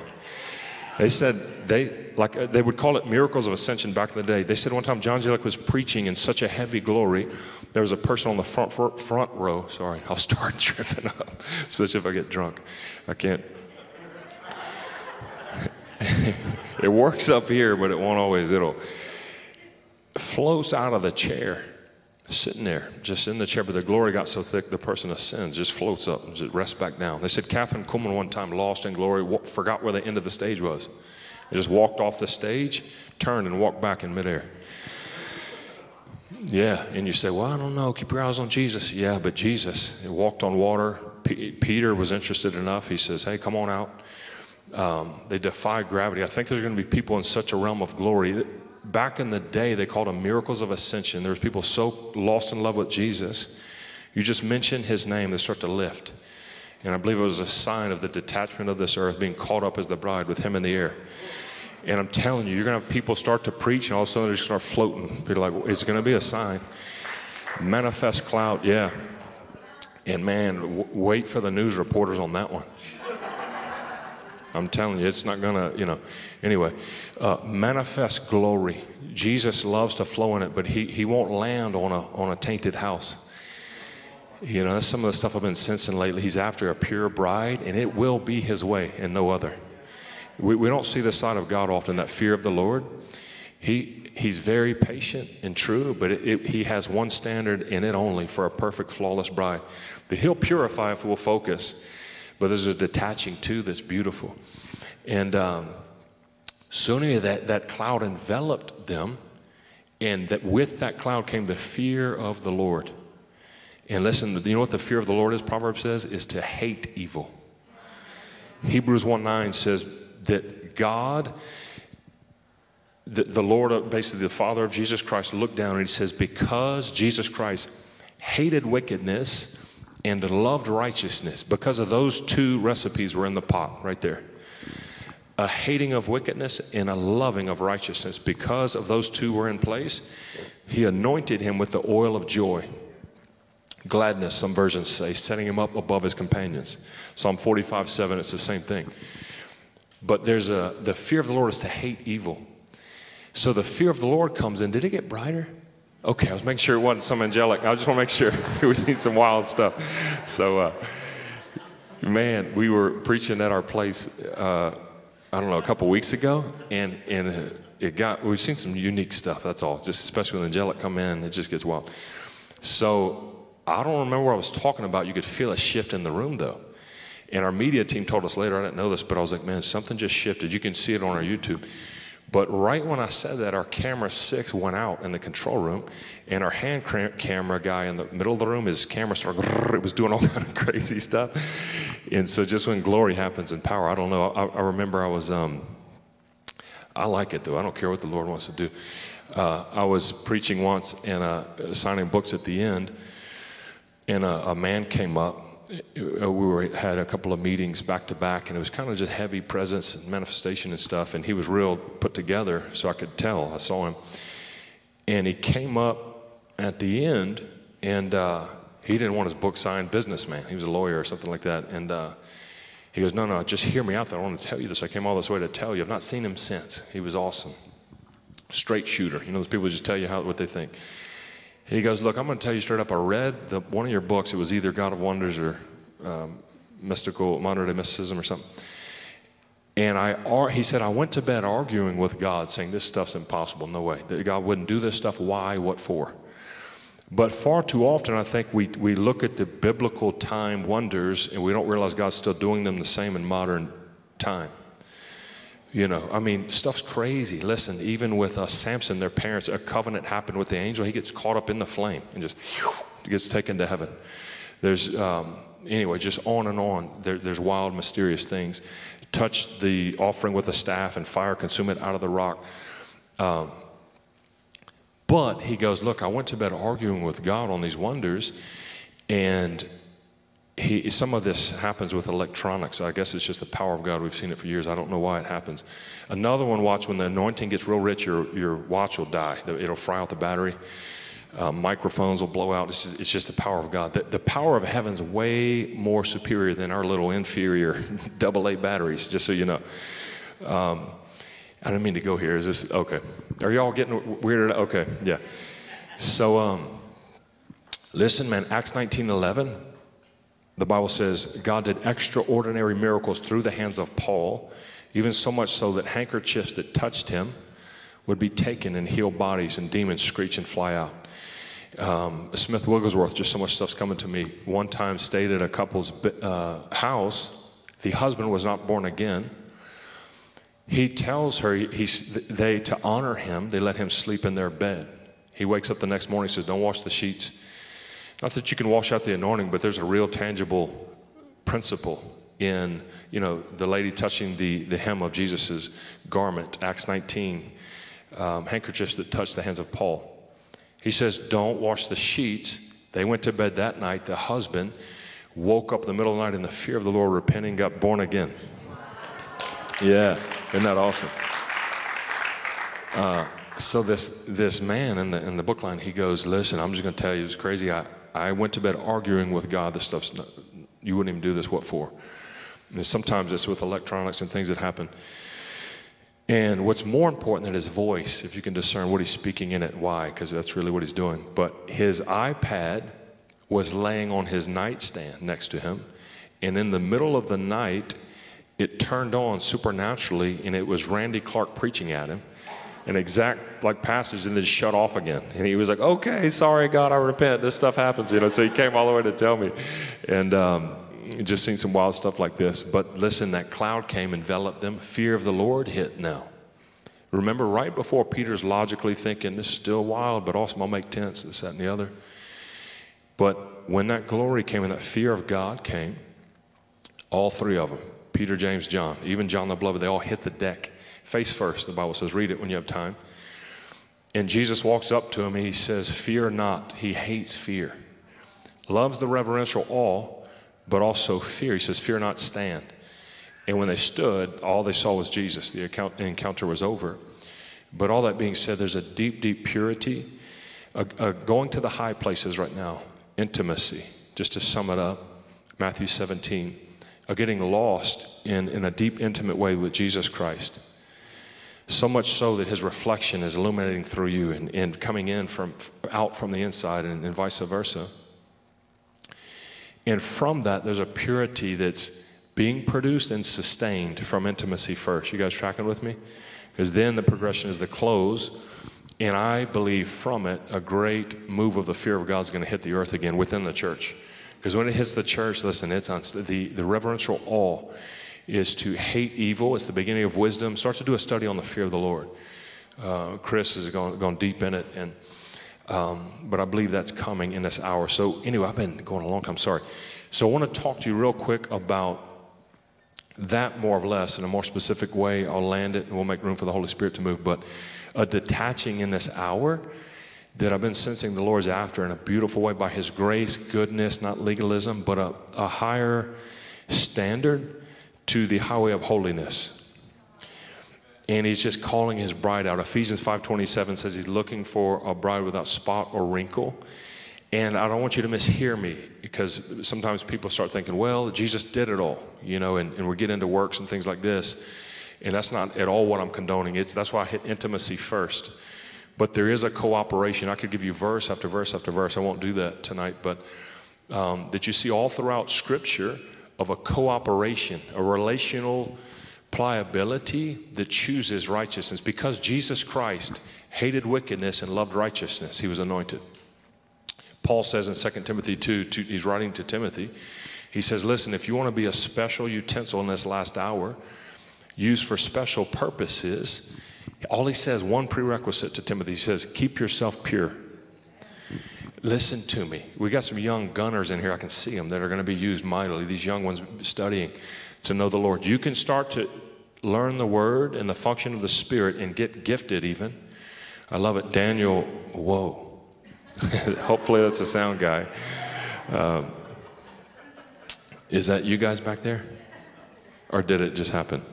they said they like uh, they would call it miracles of ascension back in the day. They said one time John G. Lake was preaching in such a heavy glory, there was a person on the front front, front row. Sorry, I'll start tripping up, especially if I get drunk. I can't. it works up here, but it won't always. It'll flows out of the chair sitting there, just in the chair, but the glory got so thick, the person ascends, just floats up, and just rests back down. They said Kathryn Kuhlman one time lost in glory, forgot where the end of the stage was. They just walked off the stage, turned, and walked back in midair. Yeah, and you say, well, I don't know, keep your eyes on Jesus. Yeah, but Jesus, walked on water. P- Peter was interested enough. He says, hey, come on out. Um, they defy gravity. I think there's going to be people in such a realm of glory back in the day, they called them miracles of ascension. There was people so lost in love with Jesus. You just mention his name, they start to lift. And I believe it was a sign of the detachment of this earth being caught up as the bride with him in the air. And I'm telling you, you're going to have people start to preach, and all of a sudden they're just start floating. People are like, it's going to be a sign. Manifest cloud, yeah. And man, w- wait for the news reporters on that one. I'm telling you, it's not gonna, you know. Anyway, uh, manifest glory. Jesus loves to flow in it, but he, he won't land on a, on a tainted house. You know, that's some of the stuff I've been sensing lately. He's after a pure bride, and it will be his way and no other. We, we don't see the side of God often, that fear of the Lord. He, he's very patient and true, but it, it, he has one standard in it only for a perfect, flawless bride. But he'll purify if we'll focus but there's a detaching too that's beautiful. And um, that, that cloud enveloped them, and that with that cloud came the fear of the Lord. And listen, you know what the fear of the Lord is, Proverbs says? Is to hate evil. Hebrews 1 9 says that God, the, the Lord, basically the Father of Jesus Christ, looked down and he says, Because Jesus Christ hated wickedness and loved righteousness because of those two recipes were in the pot right there. A hating of wickedness and a loving of righteousness. Because of those two were in place he anointed him with the oil of joy. Gladness some versions say setting him up above his companions. Psalm 45 7 it's the same thing. But there's a the fear of the lord is to hate evil. So the fear of the lord comes in. Did it get brighter Okay, I was making sure it wasn't some angelic. I just want to make sure we've seen some wild stuff. So, uh, man, we were preaching at our place. Uh, I don't know, a couple weeks ago, and and it got. We've seen some unique stuff. That's all. Just especially when angelic come in, it just gets wild. So I don't remember what I was talking about. You could feel a shift in the room though. And our media team told us later. I didn't know this, but I was like, man, something just shifted. You can see it on our YouTube. But right when I said that, our camera six went out in the control room, and our hand camera guy in the middle of the room, his camera started, it was doing all kind of crazy stuff. And so just when glory happens in power, I don't know. I, I remember I was, um, I like it though. I don't care what the Lord wants to do. Uh, I was preaching once and uh, signing books at the end, and a, a man came up we were, had a couple of meetings back to back, and it was kind of just heavy presence and manifestation and stuff. And he was real put together, so I could tell. I saw him, and he came up at the end, and uh, he didn't want his book signed. Businessman, he was a lawyer or something like that, and. Uh, he goes, No, no, just hear me out. There. I want to tell you this. I came all this way to tell you. I've not seen him since. He was awesome. Straight shooter. You know, those people just tell you how, what they think. He goes, Look, I'm going to tell you straight up. I read the, one of your books. It was either God of Wonders or um, Mystical, Modern Day Mysticism or something. And I, he said, I went to bed arguing with God, saying, This stuff's impossible. No way. God wouldn't do this stuff. Why? What for? But far too often, I think we, we look at the biblical time wonders and we don't realize God's still doing them the same in modern time. You know, I mean, stuff's crazy. Listen, even with uh, Samson, their parents, a covenant happened with the angel. He gets caught up in the flame and just gets taken to heaven. There's, um, anyway, just on and on. There, there's wild, mysterious things. Touch the offering with a staff and fire consume it out of the rock. Um, but he goes, Look, I went to bed arguing with God on these wonders, and he, some of this happens with electronics. I guess it's just the power of God. We've seen it for years. I don't know why it happens. Another one, watch when the anointing gets real rich, your, your watch will die. It'll fry out the battery. Uh, microphones will blow out. It's just, it's just, the power of God. The, the power of heaven's way more superior than our little inferior double A batteries, just so you know. Um, I don't mean to go here. Is this okay? Are y'all getting weirded? Okay, yeah. So, um, listen, man. Acts 19:11 the Bible says God did extraordinary miracles through the hands of Paul, even so much so that handkerchiefs that touched him would be taken and heal bodies, and demons screech and fly out. Um, Smith Wigglesworth, just so much stuff's coming to me. One time stayed at a couple's uh, house. The husband was not born again. He tells her he's, they to honor him, they let him sleep in their bed. He wakes up the next morning, says, "Don't wash the sheets." Not that you can wash out the anointing, but there's a real tangible principle in, you know, the lady touching the, the hem of Jesus' garment, Acts 19, um, handkerchiefs that touched the hands of Paul. He says, Don't wash the sheets. They went to bed that night. The husband woke up in the middle of the night in the fear of the Lord, repenting, got born again. Yeah, isn't that awesome? Uh, so this this man in the in the book line, he goes, "Listen, I'm just going to tell you, it's crazy. I I went to bed arguing with God. This stuff's not, you wouldn't even do this. What for? And sometimes it's with electronics and things that happen. And what's more important than his voice, if you can discern what he's speaking in it, why, because that's really what he's doing. But his iPad was laying on his nightstand next to him. And in the middle of the night, it turned on supernaturally, and it was Randy Clark preaching at him an exact like passage and then shut off again. And he was like, "Okay, sorry, God, I repent. This stuff happens, you know." So he came all the way to tell me, and um, just seen some wild stuff like this. But listen, that cloud came, enveloped them. Fear of the Lord hit now. Remember, right before Peter's logically thinking, "This is still wild, but also I'll make tents, this, that, and the other." But when that glory came and that fear of God came, all three of them, Peter, James, John, even John the Beloved, they all hit the deck Face first, the Bible says. Read it when you have time. And Jesus walks up to him and he says, Fear not. He hates fear. Loves the reverential awe, but also fear. He says, Fear not, stand. And when they stood, all they saw was Jesus. The encounter was over. But all that being said, there's a deep, deep purity. Uh, uh, going to the high places right now, intimacy, just to sum it up, Matthew 17, of getting lost in, in a deep, intimate way with Jesus Christ so much so that his reflection is illuminating through you and, and coming in from out from the inside and, and vice versa. And from that, there's a purity that's being produced and sustained from intimacy first. You guys tracking with me? Because then the progression is the close. And I believe from it, a great move of the fear of God is going to hit the earth again within the church. Because when it hits the church, listen, it's on the, the reverential awe is to hate evil. It's the beginning of wisdom. Start to do a study on the fear of the Lord. Uh, Chris has gone, gone deep in it, and um, but I believe that's coming in this hour. So anyway, I've been going a long time. Sorry. So I want to talk to you real quick about that more or less in a more specific way. I'll land it, and we'll make room for the Holy Spirit to move. But a detaching in this hour that I've been sensing the Lord's after in a beautiful way by His grace, goodness, not legalism, but a, a higher standard to the highway of holiness. And he's just calling his bride out. Ephesians 5:27 says he's looking for a bride without spot or wrinkle. And I don't want you to mishear me because sometimes people start thinking, well, Jesus did it all, you know, and, and we get into works and things like this. And that's not at all what I'm condoning. It's, that's why I hit intimacy first. But there is a cooperation. I could give you verse after verse after verse. I won't do that tonight. But um, that you see all throughout Scripture of a cooperation, a relational pliability that chooses righteousness. Because Jesus Christ hated wickedness and loved righteousness, he was anointed. Paul says in 2 Timothy 2, to, he's writing to Timothy, he says, Listen, if you want to be a special utensil in this last hour, used for special purposes. All he says, one prerequisite to Timothy, he says, keep yourself pure. Listen to me. We got some young gunners in here. I can see them that are going to be used mightily. These young ones studying to know the Lord. You can start to learn the word and the function of the Spirit and get gifted even. I love it. Daniel, whoa. Hopefully that's a sound guy. Um, is that you guys back there? Or did it just happen?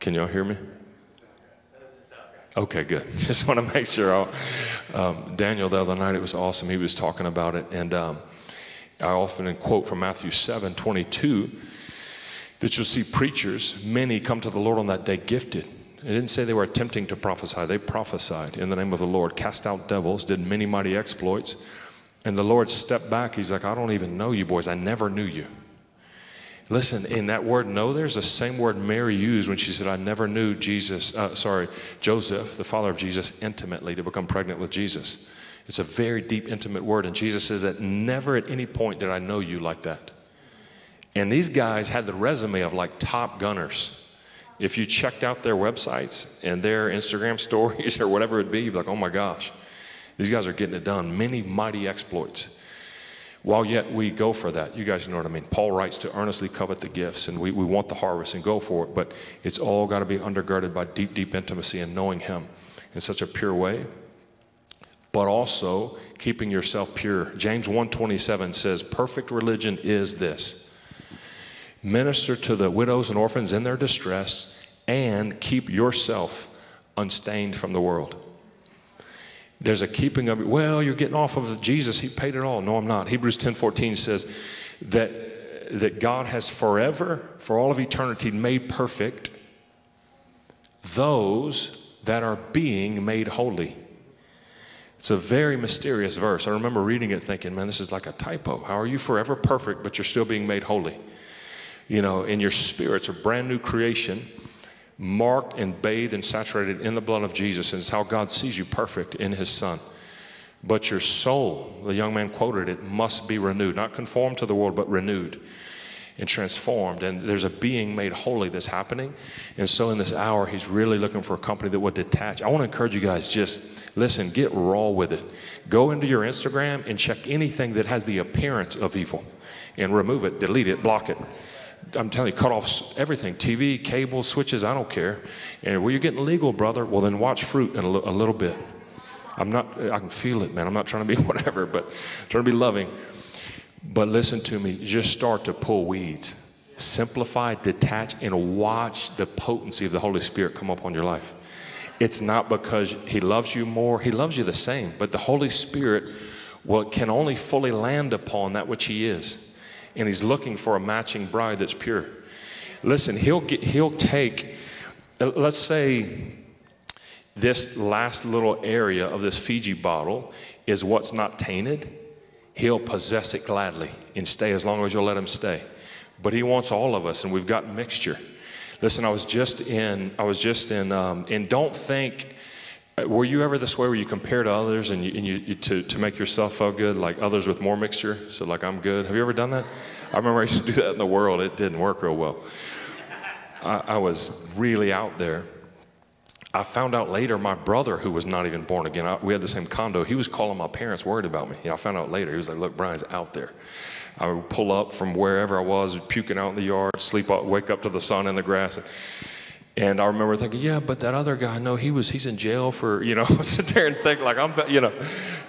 Can y'all hear me? Okay, good. Just want to make sure. Um, Daniel, the other night, it was awesome. He was talking about it. And um, I often quote from Matthew 7 22 that you'll see preachers, many come to the Lord on that day gifted. It didn't say they were attempting to prophesy, they prophesied in the name of the Lord, cast out devils, did many mighty exploits. And the Lord stepped back. He's like, I don't even know you boys. I never knew you. Listen, in that word know, there's the same word Mary used when she said, I never knew Jesus, uh, sorry, Joseph, the father of Jesus, intimately to become pregnant with Jesus. It's a very deep, intimate word. And Jesus says that never at any point did I know you like that. And these guys had the resume of like top gunners. If you checked out their websites and their Instagram stories or whatever it be, you'd be like, oh my gosh, these guys are getting it done. Many mighty exploits. While yet we go for that, you guys know what I mean. Paul writes to earnestly covet the gifts, and we, we want the harvest and go for it, but it's all got to be undergirded by deep, deep intimacy and knowing Him in such a pure way, but also keeping yourself pure. James 1:27 says, "Perfect religion is this: minister to the widows and orphans in their distress, and keep yourself unstained from the world." There's a keeping of it. Well, you're getting off of Jesus. He paid it all. No, I'm not. Hebrews 10:14 says that that God has forever, for all of eternity, made perfect those that are being made holy. It's a very mysterious verse. I remember reading it thinking, man, this is like a typo. How are you forever perfect, but you're still being made holy? You know, in your spirit's a brand new creation marked and bathed and saturated in the blood of Jesus, and it's how God sees you perfect in His Son. But your soul, the young man quoted it, must be renewed, not conformed to the world, but renewed and transformed. And there's a being made holy that's happening. And so in this hour, he's really looking for a company that would detach. I want to encourage you guys just listen, get raw with it. Go into your Instagram and check anything that has the appearance of evil and remove it, delete it, block it. I'm telling you, cut off everything TV, cable, switches, I don't care. And where you're getting legal, brother, well, then watch fruit in a, a little bit. I'm not, I can feel it, man. I'm not trying to be whatever, but I'm trying to be loving. But listen to me, just start to pull weeds. Simplify, detach, and watch the potency of the Holy Spirit come up on your life. It's not because He loves you more, He loves you the same, but the Holy Spirit well, can only fully land upon that which He is and he's looking for a matching bride that's pure. Listen, he'll get, he'll take, uh, let's say this last little area of this Fiji bottle is what's not tainted. He'll possess it gladly and stay as long as you'll let him stay. But he wants all of us, and we've got mixture. Listen, I was just in, I was just in, um, and don't think, Uh, were you ever this way where you compare to others and, you, and you, you, to, to make yourself feel good, like others with more mixture? So, like, I'm good. Have you ever done that? I remember I used to do that in the world. It didn't work real well. I, I was really out there. I found out later my brother, who was not even born again, I, we had the same condo, he was calling my parents worried about me. I found out later. He was like, Look, Brian's out there. I would pull up from wherever I was, puking out in the yard, sleep, wake up to the sun in the grass. And I remember thinking, yeah, but that other guy, no, he was, he's in jail for, you know, sit there and think like I'm, you know,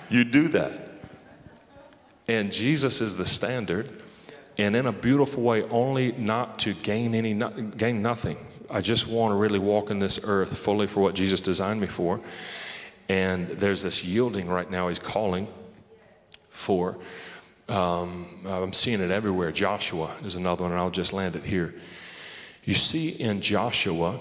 you do that. And Jesus is the standard, and in a beautiful way, only not to gain any, not, gain nothing. I just want to really walk in this earth fully for what Jesus designed me for. And there's this yielding right now. He's calling for. Um, I'm seeing it everywhere. Joshua is another one, and I'll just land it here. You see in Joshua,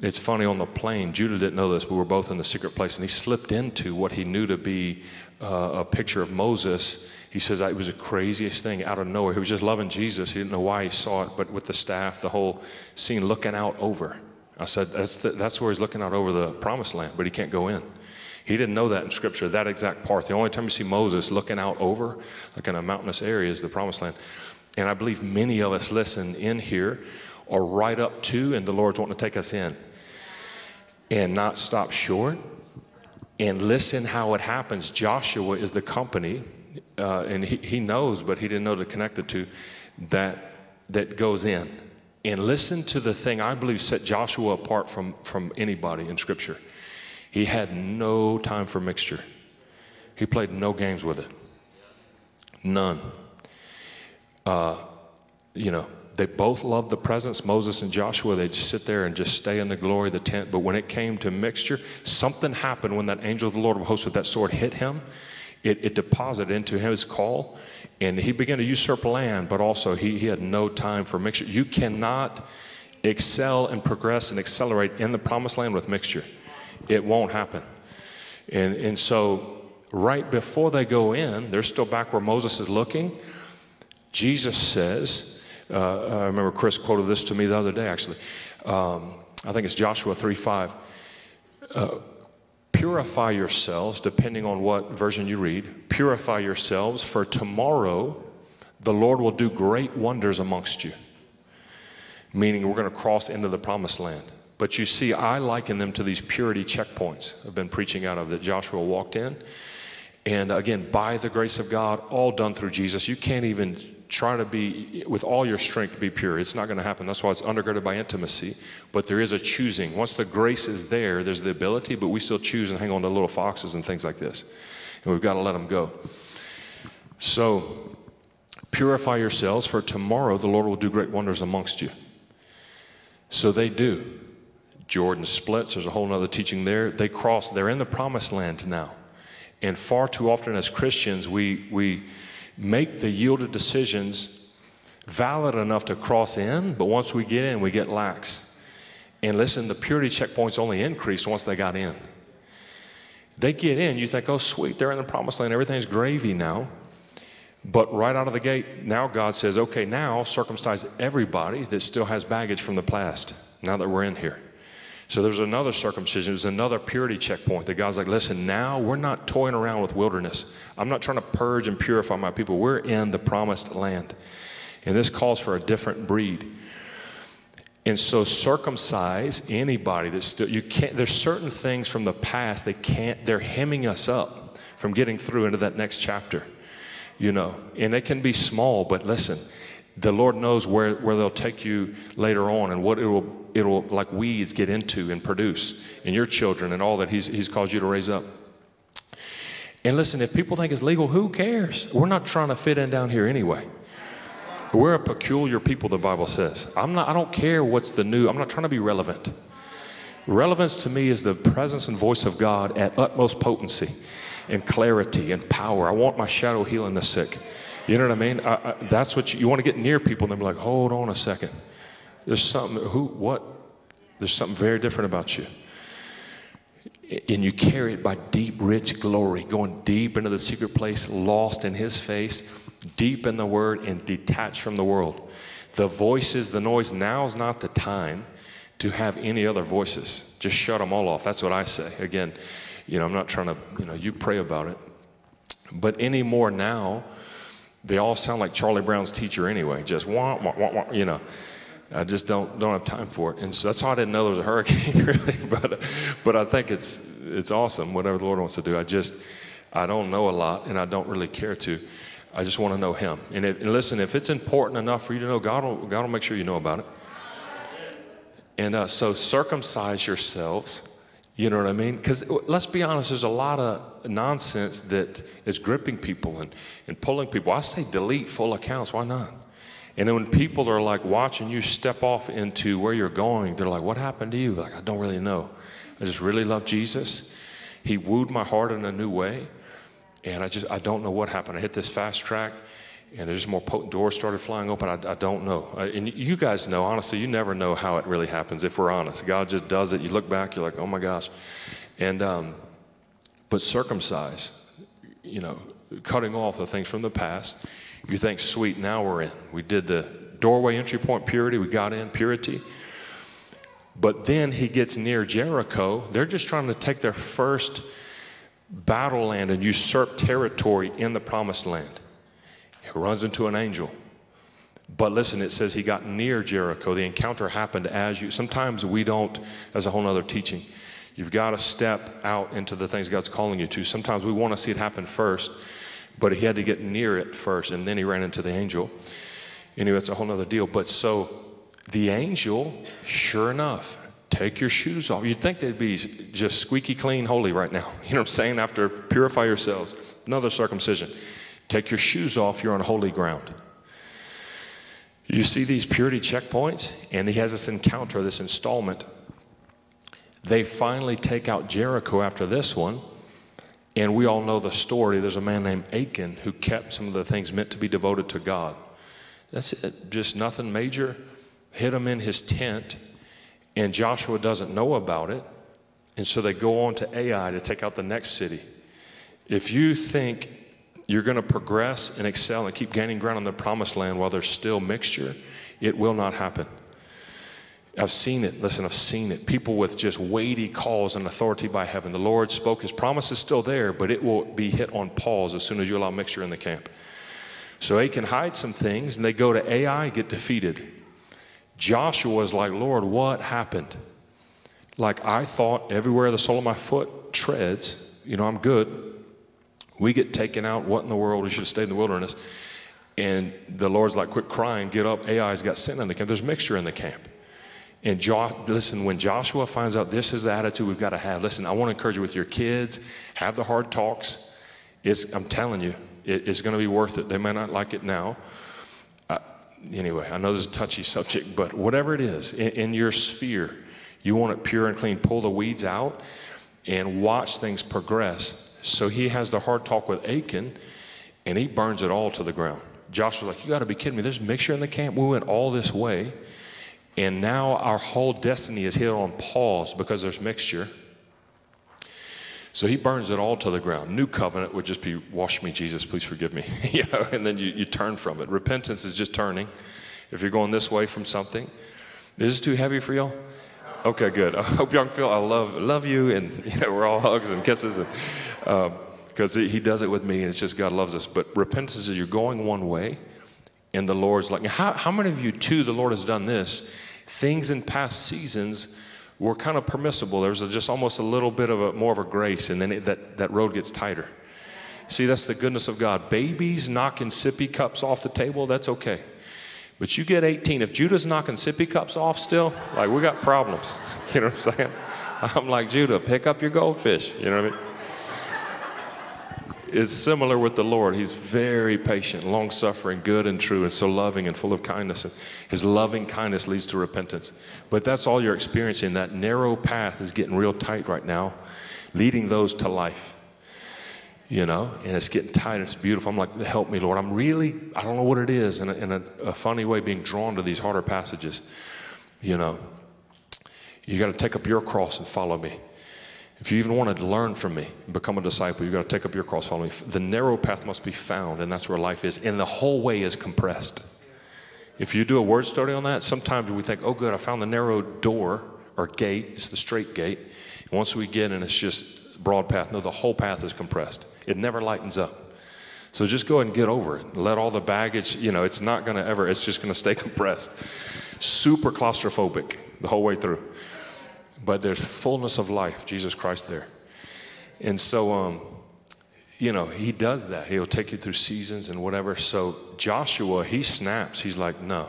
it's funny on the plane, Judah didn't know this, but we were both in the secret place, and he slipped into what he knew to be uh, a picture of Moses. He says it was the craziest thing out of nowhere. He was just loving Jesus. He didn't know why he saw it, but with the staff, the whole scene looking out over. I said, that's, the, that's where he's looking out over the promised land, but he can't go in. He didn't know that in Scripture, that exact part. The only time you see Moses looking out over, like in a mountainous area, is the promised land. And I believe many of us listen in here or right up to, and the Lord's wanting to take us in. And not stop short and listen how it happens. Joshua is the company, uh, and he, he knows, but he didn't know to connect it to, that, that goes in. And listen to the thing I believe set Joshua apart from, from anybody in Scripture. He had no time for mixture, he played no games with it. None. Uh, you know, they both loved the presence, Moses and Joshua. They'd sit there and just stay in the glory of the tent. But when it came to mixture, something happened when that angel of the Lord of hosts with that sword hit him. It, it deposited into his call, and he began to usurp land, but also he, he had no time for mixture. You cannot excel and progress and accelerate in the promised land with mixture. It won't happen. And, and so, right before they go in, they're still back where Moses is looking. Jesus says, uh, I remember Chris quoted this to me the other day, actually. Um, I think it's Joshua 3 5. Uh, purify yourselves, depending on what version you read, purify yourselves, for tomorrow the Lord will do great wonders amongst you. Meaning, we're going to cross into the promised land. But you see, I liken them to these purity checkpoints I've been preaching out of that Joshua walked in. And again, by the grace of God, all done through Jesus, you can't even try to be with all your strength be pure. It's not going to happen. That's why it's undergirded by intimacy. But there is a choosing. Once the grace is there there's the ability but we still choose and hang on to little foxes and things like this. And we've got to let them go. So purify yourselves for tomorrow the lord will do great wonders amongst you. So they do. Jordan splits. There's a whole other teaching there. They cross. They're in the promised land now. And far too often as christians we we make the yielded decisions valid enough to cross in, but once we get in, we get lax. And listen, the purity checkpoints only increased once they got in. They get in, you think, oh, sweet, they're in the promised land, everything's gravy now. But right out of the gate, now God says, okay, now circumcise everybody that still has baggage from the past, now that we're in here. So there's another circumcision, there's another purity checkpoint that God's like, listen, now we're not toying around with wilderness. I'm not trying to purge and purify my people. We're in the promised land. And this calls for a different breed. And so circumcise anybody that's still you can't there's certain things from the past they can't they're hemming us up from getting through into that next chapter. You know, and they can be small, but listen, the Lord knows where, where they'll take you later on and what it will it'll like weeds get into and produce in your children and all that he's, he's called you to raise up. And listen, if people think it's legal, who cares? We're not trying to fit in down here anyway. We're a peculiar people, the Bible says. I'm not, I don't care what's the new, I'm not trying to be relevant. Relevance to me is the presence and voice of God at utmost potency and clarity and power. I want my shadow healing the sick. You know what I mean? I, I, that's what you, you want to get near people and they're like, hold on a second. There's something, who, what? There's something very different about you. And you carry it by deep, rich glory, going deep into the secret place, lost in His face, deep in the Word, and detached from the world. The voices, the noise, now is not the time to have any other voices. Just shut them all off. That's what I say. Again, you know, I'm not trying to, you know, you pray about it. But anymore now, they all sound like Charlie Brown's teacher anyway. Just wah, wah, wah, wah, you know. I just don't don't have time for it, and so that's why I didn't know there was a hurricane really. But but I think it's it's awesome. Whatever the Lord wants to do, I just I don't know a lot, and I don't really care to. I just want to know Him. And, it, and listen, if it's important enough for you to know, God will God will make sure you know about it. And uh, so circumcise yourselves. You know what I mean? Because let's be honest, there's a lot of nonsense that is gripping people and, and pulling people. I say delete full accounts. Why not? And then when people are like watching you step off into where you're going, they're like, What happened to you? Like, I don't really know. I just really love Jesus. He wooed my heart in a new way. And I just, I don't know what happened. I hit this fast track and there's more potent doors started flying open. I, I don't know. I, and you guys know, honestly, you never know how it really happens if we're honest. God just does it. You look back, you're like, oh my gosh. And, um, but circumcise, you know, cutting off the things from the past you think, sweet, now we're in. We did the doorway entry point purity, we got in purity. But then he gets near Jericho. They're just trying to take their first battle land and usurp territory in the promised land. He runs into an angel. But listen, it says he got near Jericho. The encounter happened as you. Sometimes we don't, as a whole other teaching. You've got to step out into the things God's calling you to. Sometimes we want to see it happen first, but he had to get near it first, and then he ran into the angel. Anyway, it's a whole other deal. But so the angel, sure enough, take your shoes off. You'd think they'd be just squeaky clean, holy right now. You know what I'm saying? After purify yourselves. Another circumcision. Take your shoes off, you're on holy ground. You see these purity checkpoints, and he has this encounter, this installment. They finally take out Jericho after this one, and we all know the story. There's a man named Achan who kept some of the things meant to be devoted to God. That's it, just nothing major. Hit him in his tent, and Joshua doesn't know about it, and so they go on to Ai to take out the next city. If you think you're going to progress and excel and keep gaining ground on the promised land while there's still mixture, it will not happen. I've seen it. Listen, I've seen it. People with just weighty calls and authority by heaven. The Lord spoke, His promise is still there, but it will be hit on pause as soon as you allow mixture in the camp. So Achan hide some things, and they go to Ai, get defeated. Joshua is like, Lord, what happened? Like I thought everywhere the sole of my foot treads, you know, I'm good. We get taken out. What in the world? We should have stayed in the wilderness. And the Lord's like, quit crying, get up. Ai's got sin in the camp. There's mixture in the camp. And jo- listen, when Joshua finds out this is the attitude we've got to have, listen, I want to encourage you with your kids, have the hard talks. It's, I'm telling you, it, it's going to be worth it. They may not like it now. Uh, anyway, I know this is a touchy subject, but whatever it is, in, in your sphere, you want it pure and clean. Pull the weeds out and watch things progress. So he has the hard talk with Achan, and he burns it all to the ground. Joshua's like, You got to be kidding me. There's mixture in the camp. We went all this way. And now our whole destiny is hit on pause because there's mixture. So he burns it all to the ground. New covenant would just be, wash me, Jesus, please forgive me. you know, and then you, you turn from it. Repentance is just turning. If you're going this way from something, is this too heavy for y'all? Okay, good. I hope y'all feel I love love you, and you know we're all hugs and kisses, and because um, he does it with me, and it's just God loves us. But repentance is you're going one way, and the Lord's like, how, how many of you too? The Lord has done this. Things in past seasons were kind of permissible. There's a, just almost a little bit of a more of a grace, and then it, that that road gets tighter. See, that's the goodness of God. Babies knocking sippy cups off the table, that's okay. But you get 18. If Judah's knocking sippy cups off still, like we got problems. You know what I'm saying? I'm like, Judah, pick up your goldfish. You know what I mean? It's similar with the Lord. He's very patient, long suffering, good and true, and so loving and full of kindness. His loving kindness leads to repentance. But that's all you're experiencing. That narrow path is getting real tight right now, leading those to life you know, and it's getting tight and it's beautiful. I'm like, help me, Lord. I'm really, I don't know what it is, in a, in a, a funny way, being drawn to these harder passages. You know, you got to take up your cross and follow me. If you even wanted to learn from me and become a disciple, you've got to take up your cross, follow me. The narrow path must be found, and that's where life is. And the whole way is compressed. If you do a word study on that, sometimes we think, oh, good, I found the narrow door or gate. It's the straight gate. And once we get in, it's just broad path. No, the whole path is compressed. It never lightens up. So just go ahead and get over it. Let all the baggage, you know, it's not going to ever, it's just going to stay compressed. Super claustrophobic the whole way through. But there's fullness of life, Jesus Christ there. And so, um, you know, he does that. He'll take you through seasons and whatever. So Joshua, he snaps. He's like, no,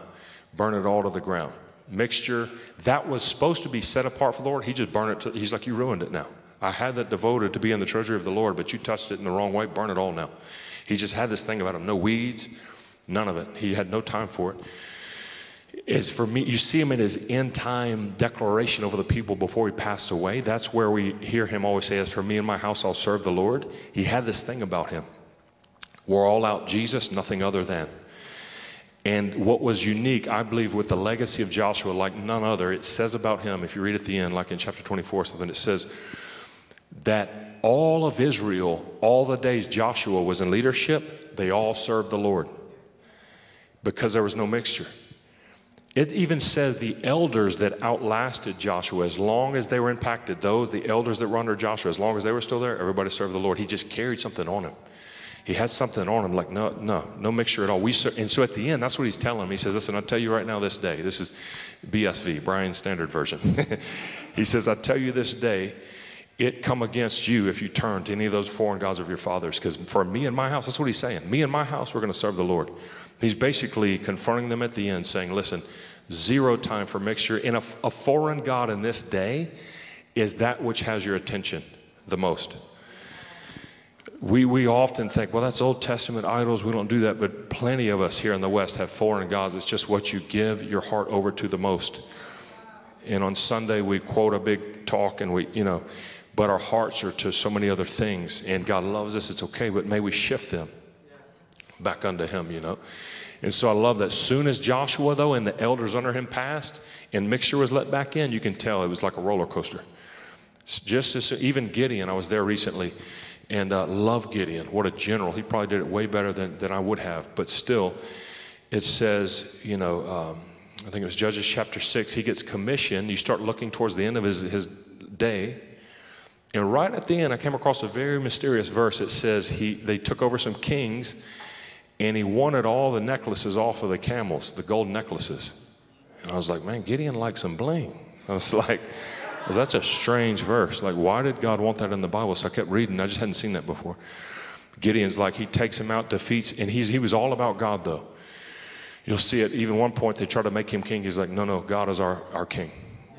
burn it all to the ground. Mixture, that was supposed to be set apart for the Lord. He just burned it. To, he's like, you ruined it now. I had that devoted to be in the treasury of the Lord, but you touched it in the wrong way. Burn it all now. He just had this thing about him no weeds, none of it. He had no time for it. Is for me, you see him in his end time declaration over the people before he passed away. That's where we hear him always say, As for me and my house, I'll serve the Lord. He had this thing about him. We're all out Jesus, nothing other than. And what was unique, I believe, with the legacy of Joshua, like none other, it says about him, if you read at the end, like in chapter 24 something, it says, that all of Israel, all the days Joshua was in leadership, they all served the Lord because there was no mixture. It even says the elders that outlasted Joshua, as long as they were impacted, those, the elders that were under Joshua, as long as they were still there, everybody served the Lord. He just carried something on him. He had something on him, like, no, no, no mixture at all. We and so at the end, that's what he's telling him. He says, listen, I'll tell you right now this day. This is BSV, Brian's Standard Version. he says, I tell you this day, it come against you if you turn to any of those foreign gods of your fathers. Because for me and my house, that's what he's saying. Me and my house, we're going to serve the Lord. He's basically confronting them at the end, saying, listen, zero time for mixture. In a, a foreign God in this day is that which has your attention the most we, we often think, well, that's Old Testament idols. We don't do that. But plenty of us here in the West have foreign gods. It's just what you give your heart over to the most. And on Sunday, we quote a big talk and we, you know, but our hearts are to so many other things. And God loves us. It's okay. But may we shift them back unto Him, you know. And so I love that. Soon as Joshua, though, and the elders under him passed and mixture was let back in, you can tell it was like a roller coaster. Just as even Gideon, I was there recently and uh, love Gideon. What a general. He probably did it way better than, than I would have. But still, it says, you know, um, I think it was Judges chapter 6, he gets commissioned. You start looking towards the end of his, his day. And right at the end, I came across a very mysterious verse. It says he, they took over some kings and he wanted all the necklaces off of the camels, the gold necklaces. And I was like, man, Gideon likes some bling. I was like, well, that's a strange verse. Like, why did God want that in the Bible? So I kept reading. I just hadn't seen that before. Gideon's like, he takes him out, defeats, and he's, he was all about God, though. You'll see it. Even one point, they try to make him king. He's like, no, no, God is our, our king.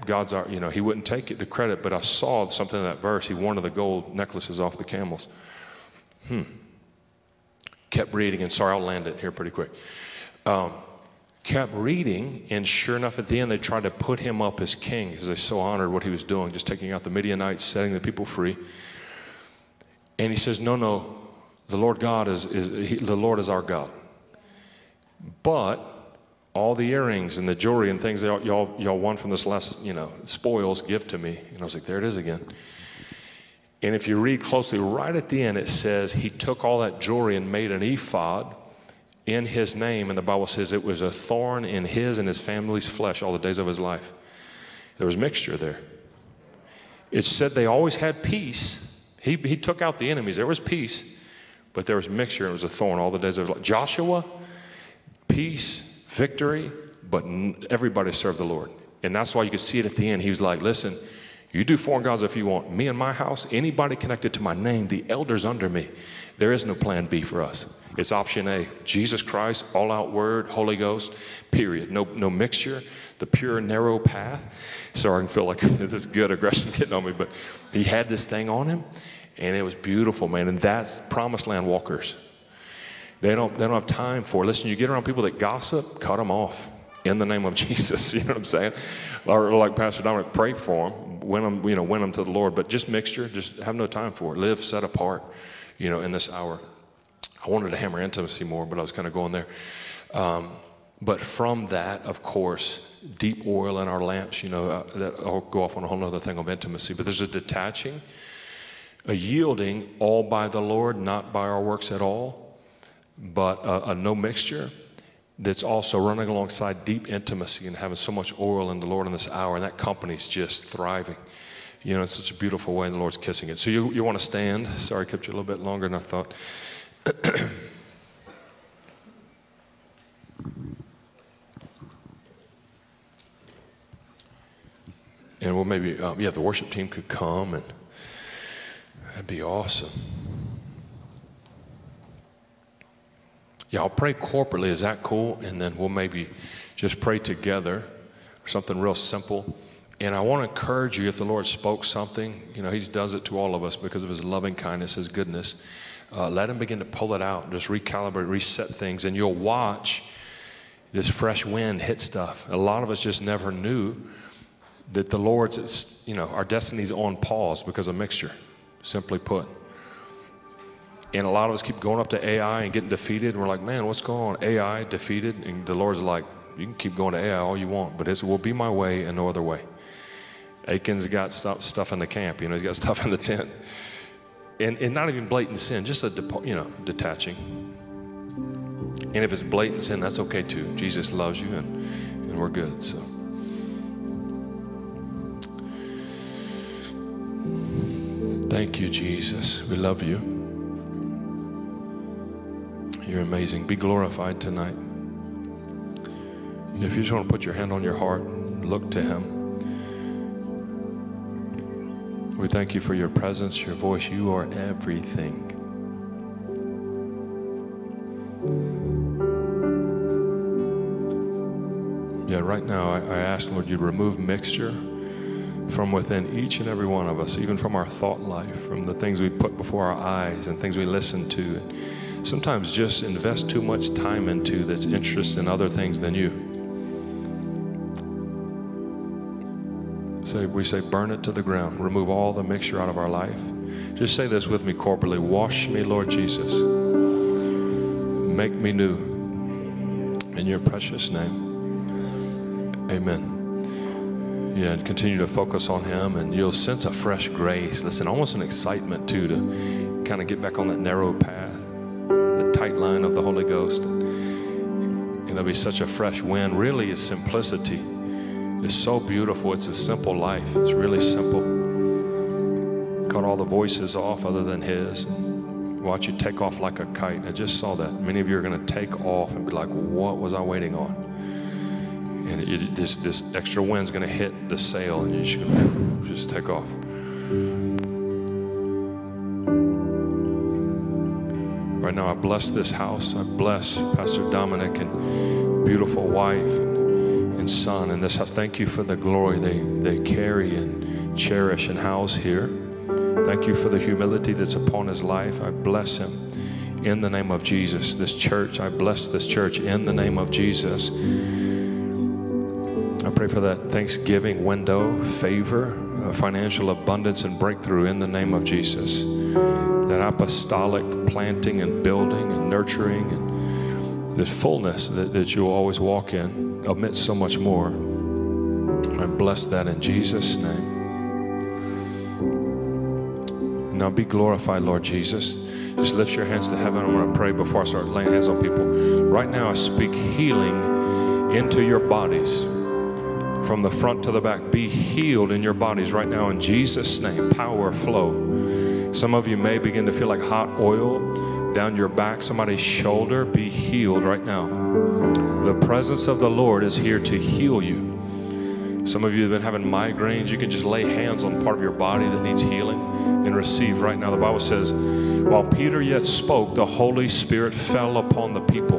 God's our, you know, he wouldn't take it, the credit, but I saw something in that verse. He wanted the gold necklaces off the camels. Hmm. Kept reading, and sorry, I'll land it here pretty quick. Um, kept reading, and sure enough, at the end, they tried to put him up as king because they so honored what he was doing, just taking out the Midianites, setting the people free. And he says, No, no, the Lord God is, is he, the Lord is our God. But all the earrings and the jewelry and things that y'all, y'all won from this last, you know, spoils, give to me. And I was like, There it is again. And if you read closely, right at the end, it says he took all that jewelry and made an ephod in his name, and the Bible says it was a thorn in his and his family's flesh all the days of his life. There was mixture there. It said they always had peace. He, he took out the enemies. There was peace, but there was mixture. It was a thorn all the days of his life. Joshua, peace, victory, but everybody served the Lord. And that's why you could see it at the end. He was like, listen, you do foreign gods if you want. Me and my house, anybody connected to my name, the elders under me, there is no plan B for us. It's option A Jesus Christ, all out word, Holy Ghost, period. No, no mixture, the pure, narrow path. Sorry, I can feel like this good aggression getting on me, but he had this thing on him, and it was beautiful, man. And that's promised land walkers. They don't, they don't have time for. Listen, you get around people that gossip, cut them off in the name of Jesus. You know what I'm saying? Or like Pastor Dominic, pray for them, win them, you know, win them to the Lord. But just mixture, just have no time for it. Live set apart, you know, in this hour. I wanted to hammer intimacy more, but I was kind of going there. Um, but from that, of course, deep oil in our lamps, you know, uh, that I'll go off on a whole other thing of intimacy. But there's a detaching, a yielding all by the Lord, not by our works at all, but a, a no mixture that's also running alongside deep intimacy and having so much oil in the Lord in this hour. And that company's just thriving. You know, in such a beautiful way, and the Lord's kissing it. So you, you want to stand. Sorry, I kept you a little bit longer than I thought. and well, maybe, um, yeah, the worship team could come, and that'd be awesome. Yeah, I'll pray corporately. Is that cool? And then we'll maybe just pray together, something real simple. And I want to encourage you if the Lord spoke something, you know, He does it to all of us because of His loving kindness, His goodness. Uh, let Him begin to pull it out, just recalibrate, reset things, and you'll watch this fresh wind hit stuff. A lot of us just never knew that the Lord's, you know, our destiny's on pause because of mixture, simply put. And a lot of us keep going up to Ai and getting defeated. And we're like, man, what's going on? Ai defeated. And the Lord's like, you can keep going to Ai all you want, but it will be my way and no other way. Achan's got stuff, stuff in the camp, you know, he's got stuff in the tent. And, and not even blatant sin, just a, you know, detaching. And if it's blatant sin, that's okay too. Jesus loves you and, and we're good, so. Thank you, Jesus. We love you. You're amazing. Be glorified tonight. If you just want to put your hand on your heart and look to Him, we thank you for your presence, your voice. You are everything. Yeah, right now I, I ask, Lord, you remove mixture from within each and every one of us, even from our thought life, from the things we put before our eyes and things we listen to. Sometimes just invest too much time into that's interested in other things than you. So we say, burn it to the ground. Remove all the mixture out of our life. Just say this with me corporately Wash me, Lord Jesus. Make me new. In your precious name. Amen. Yeah, and continue to focus on Him, and you'll sense a fresh grace. Listen, almost an excitement too to kind of get back on that narrow path, the tight line of the Holy Ghost. And it'll be such a fresh wind. Really, it's simplicity. It's so beautiful. It's a simple life. It's really simple. Cut all the voices off other than His. Watch you take off like a kite. I just saw that. Many of you are going to take off and be like, what was I waiting on? And it, this, this extra wind's going to hit the sail, and you're just going to just take off. Now, I bless this house. I bless Pastor Dominic and beautiful wife and, and son and this house. Thank you for the glory they, they carry and cherish and house here. Thank you for the humility that's upon his life. I bless him in the name of Jesus. This church, I bless this church in the name of Jesus. I pray for that Thanksgiving window, favor, uh, financial abundance, and breakthrough in the name of Jesus. That apostolic planting and building and nurturing and this fullness that, that you'll always walk in amidst so much more. I bless that in Jesus' name. Now be glorified, Lord Jesus. Just lift your hands to heaven. I'm going to pray before I start laying hands on people. Right now, I speak healing into your bodies from the front to the back. Be healed in your bodies right now in Jesus' name. Power flow. Some of you may begin to feel like hot oil down your back, somebody's shoulder. Be healed right now. The presence of the Lord is here to heal you. Some of you have been having migraines. You can just lay hands on part of your body that needs healing and receive right now. The Bible says, while Peter yet spoke, the Holy Spirit fell upon the people.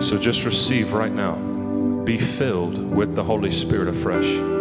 So just receive right now. Be filled with the Holy Spirit afresh.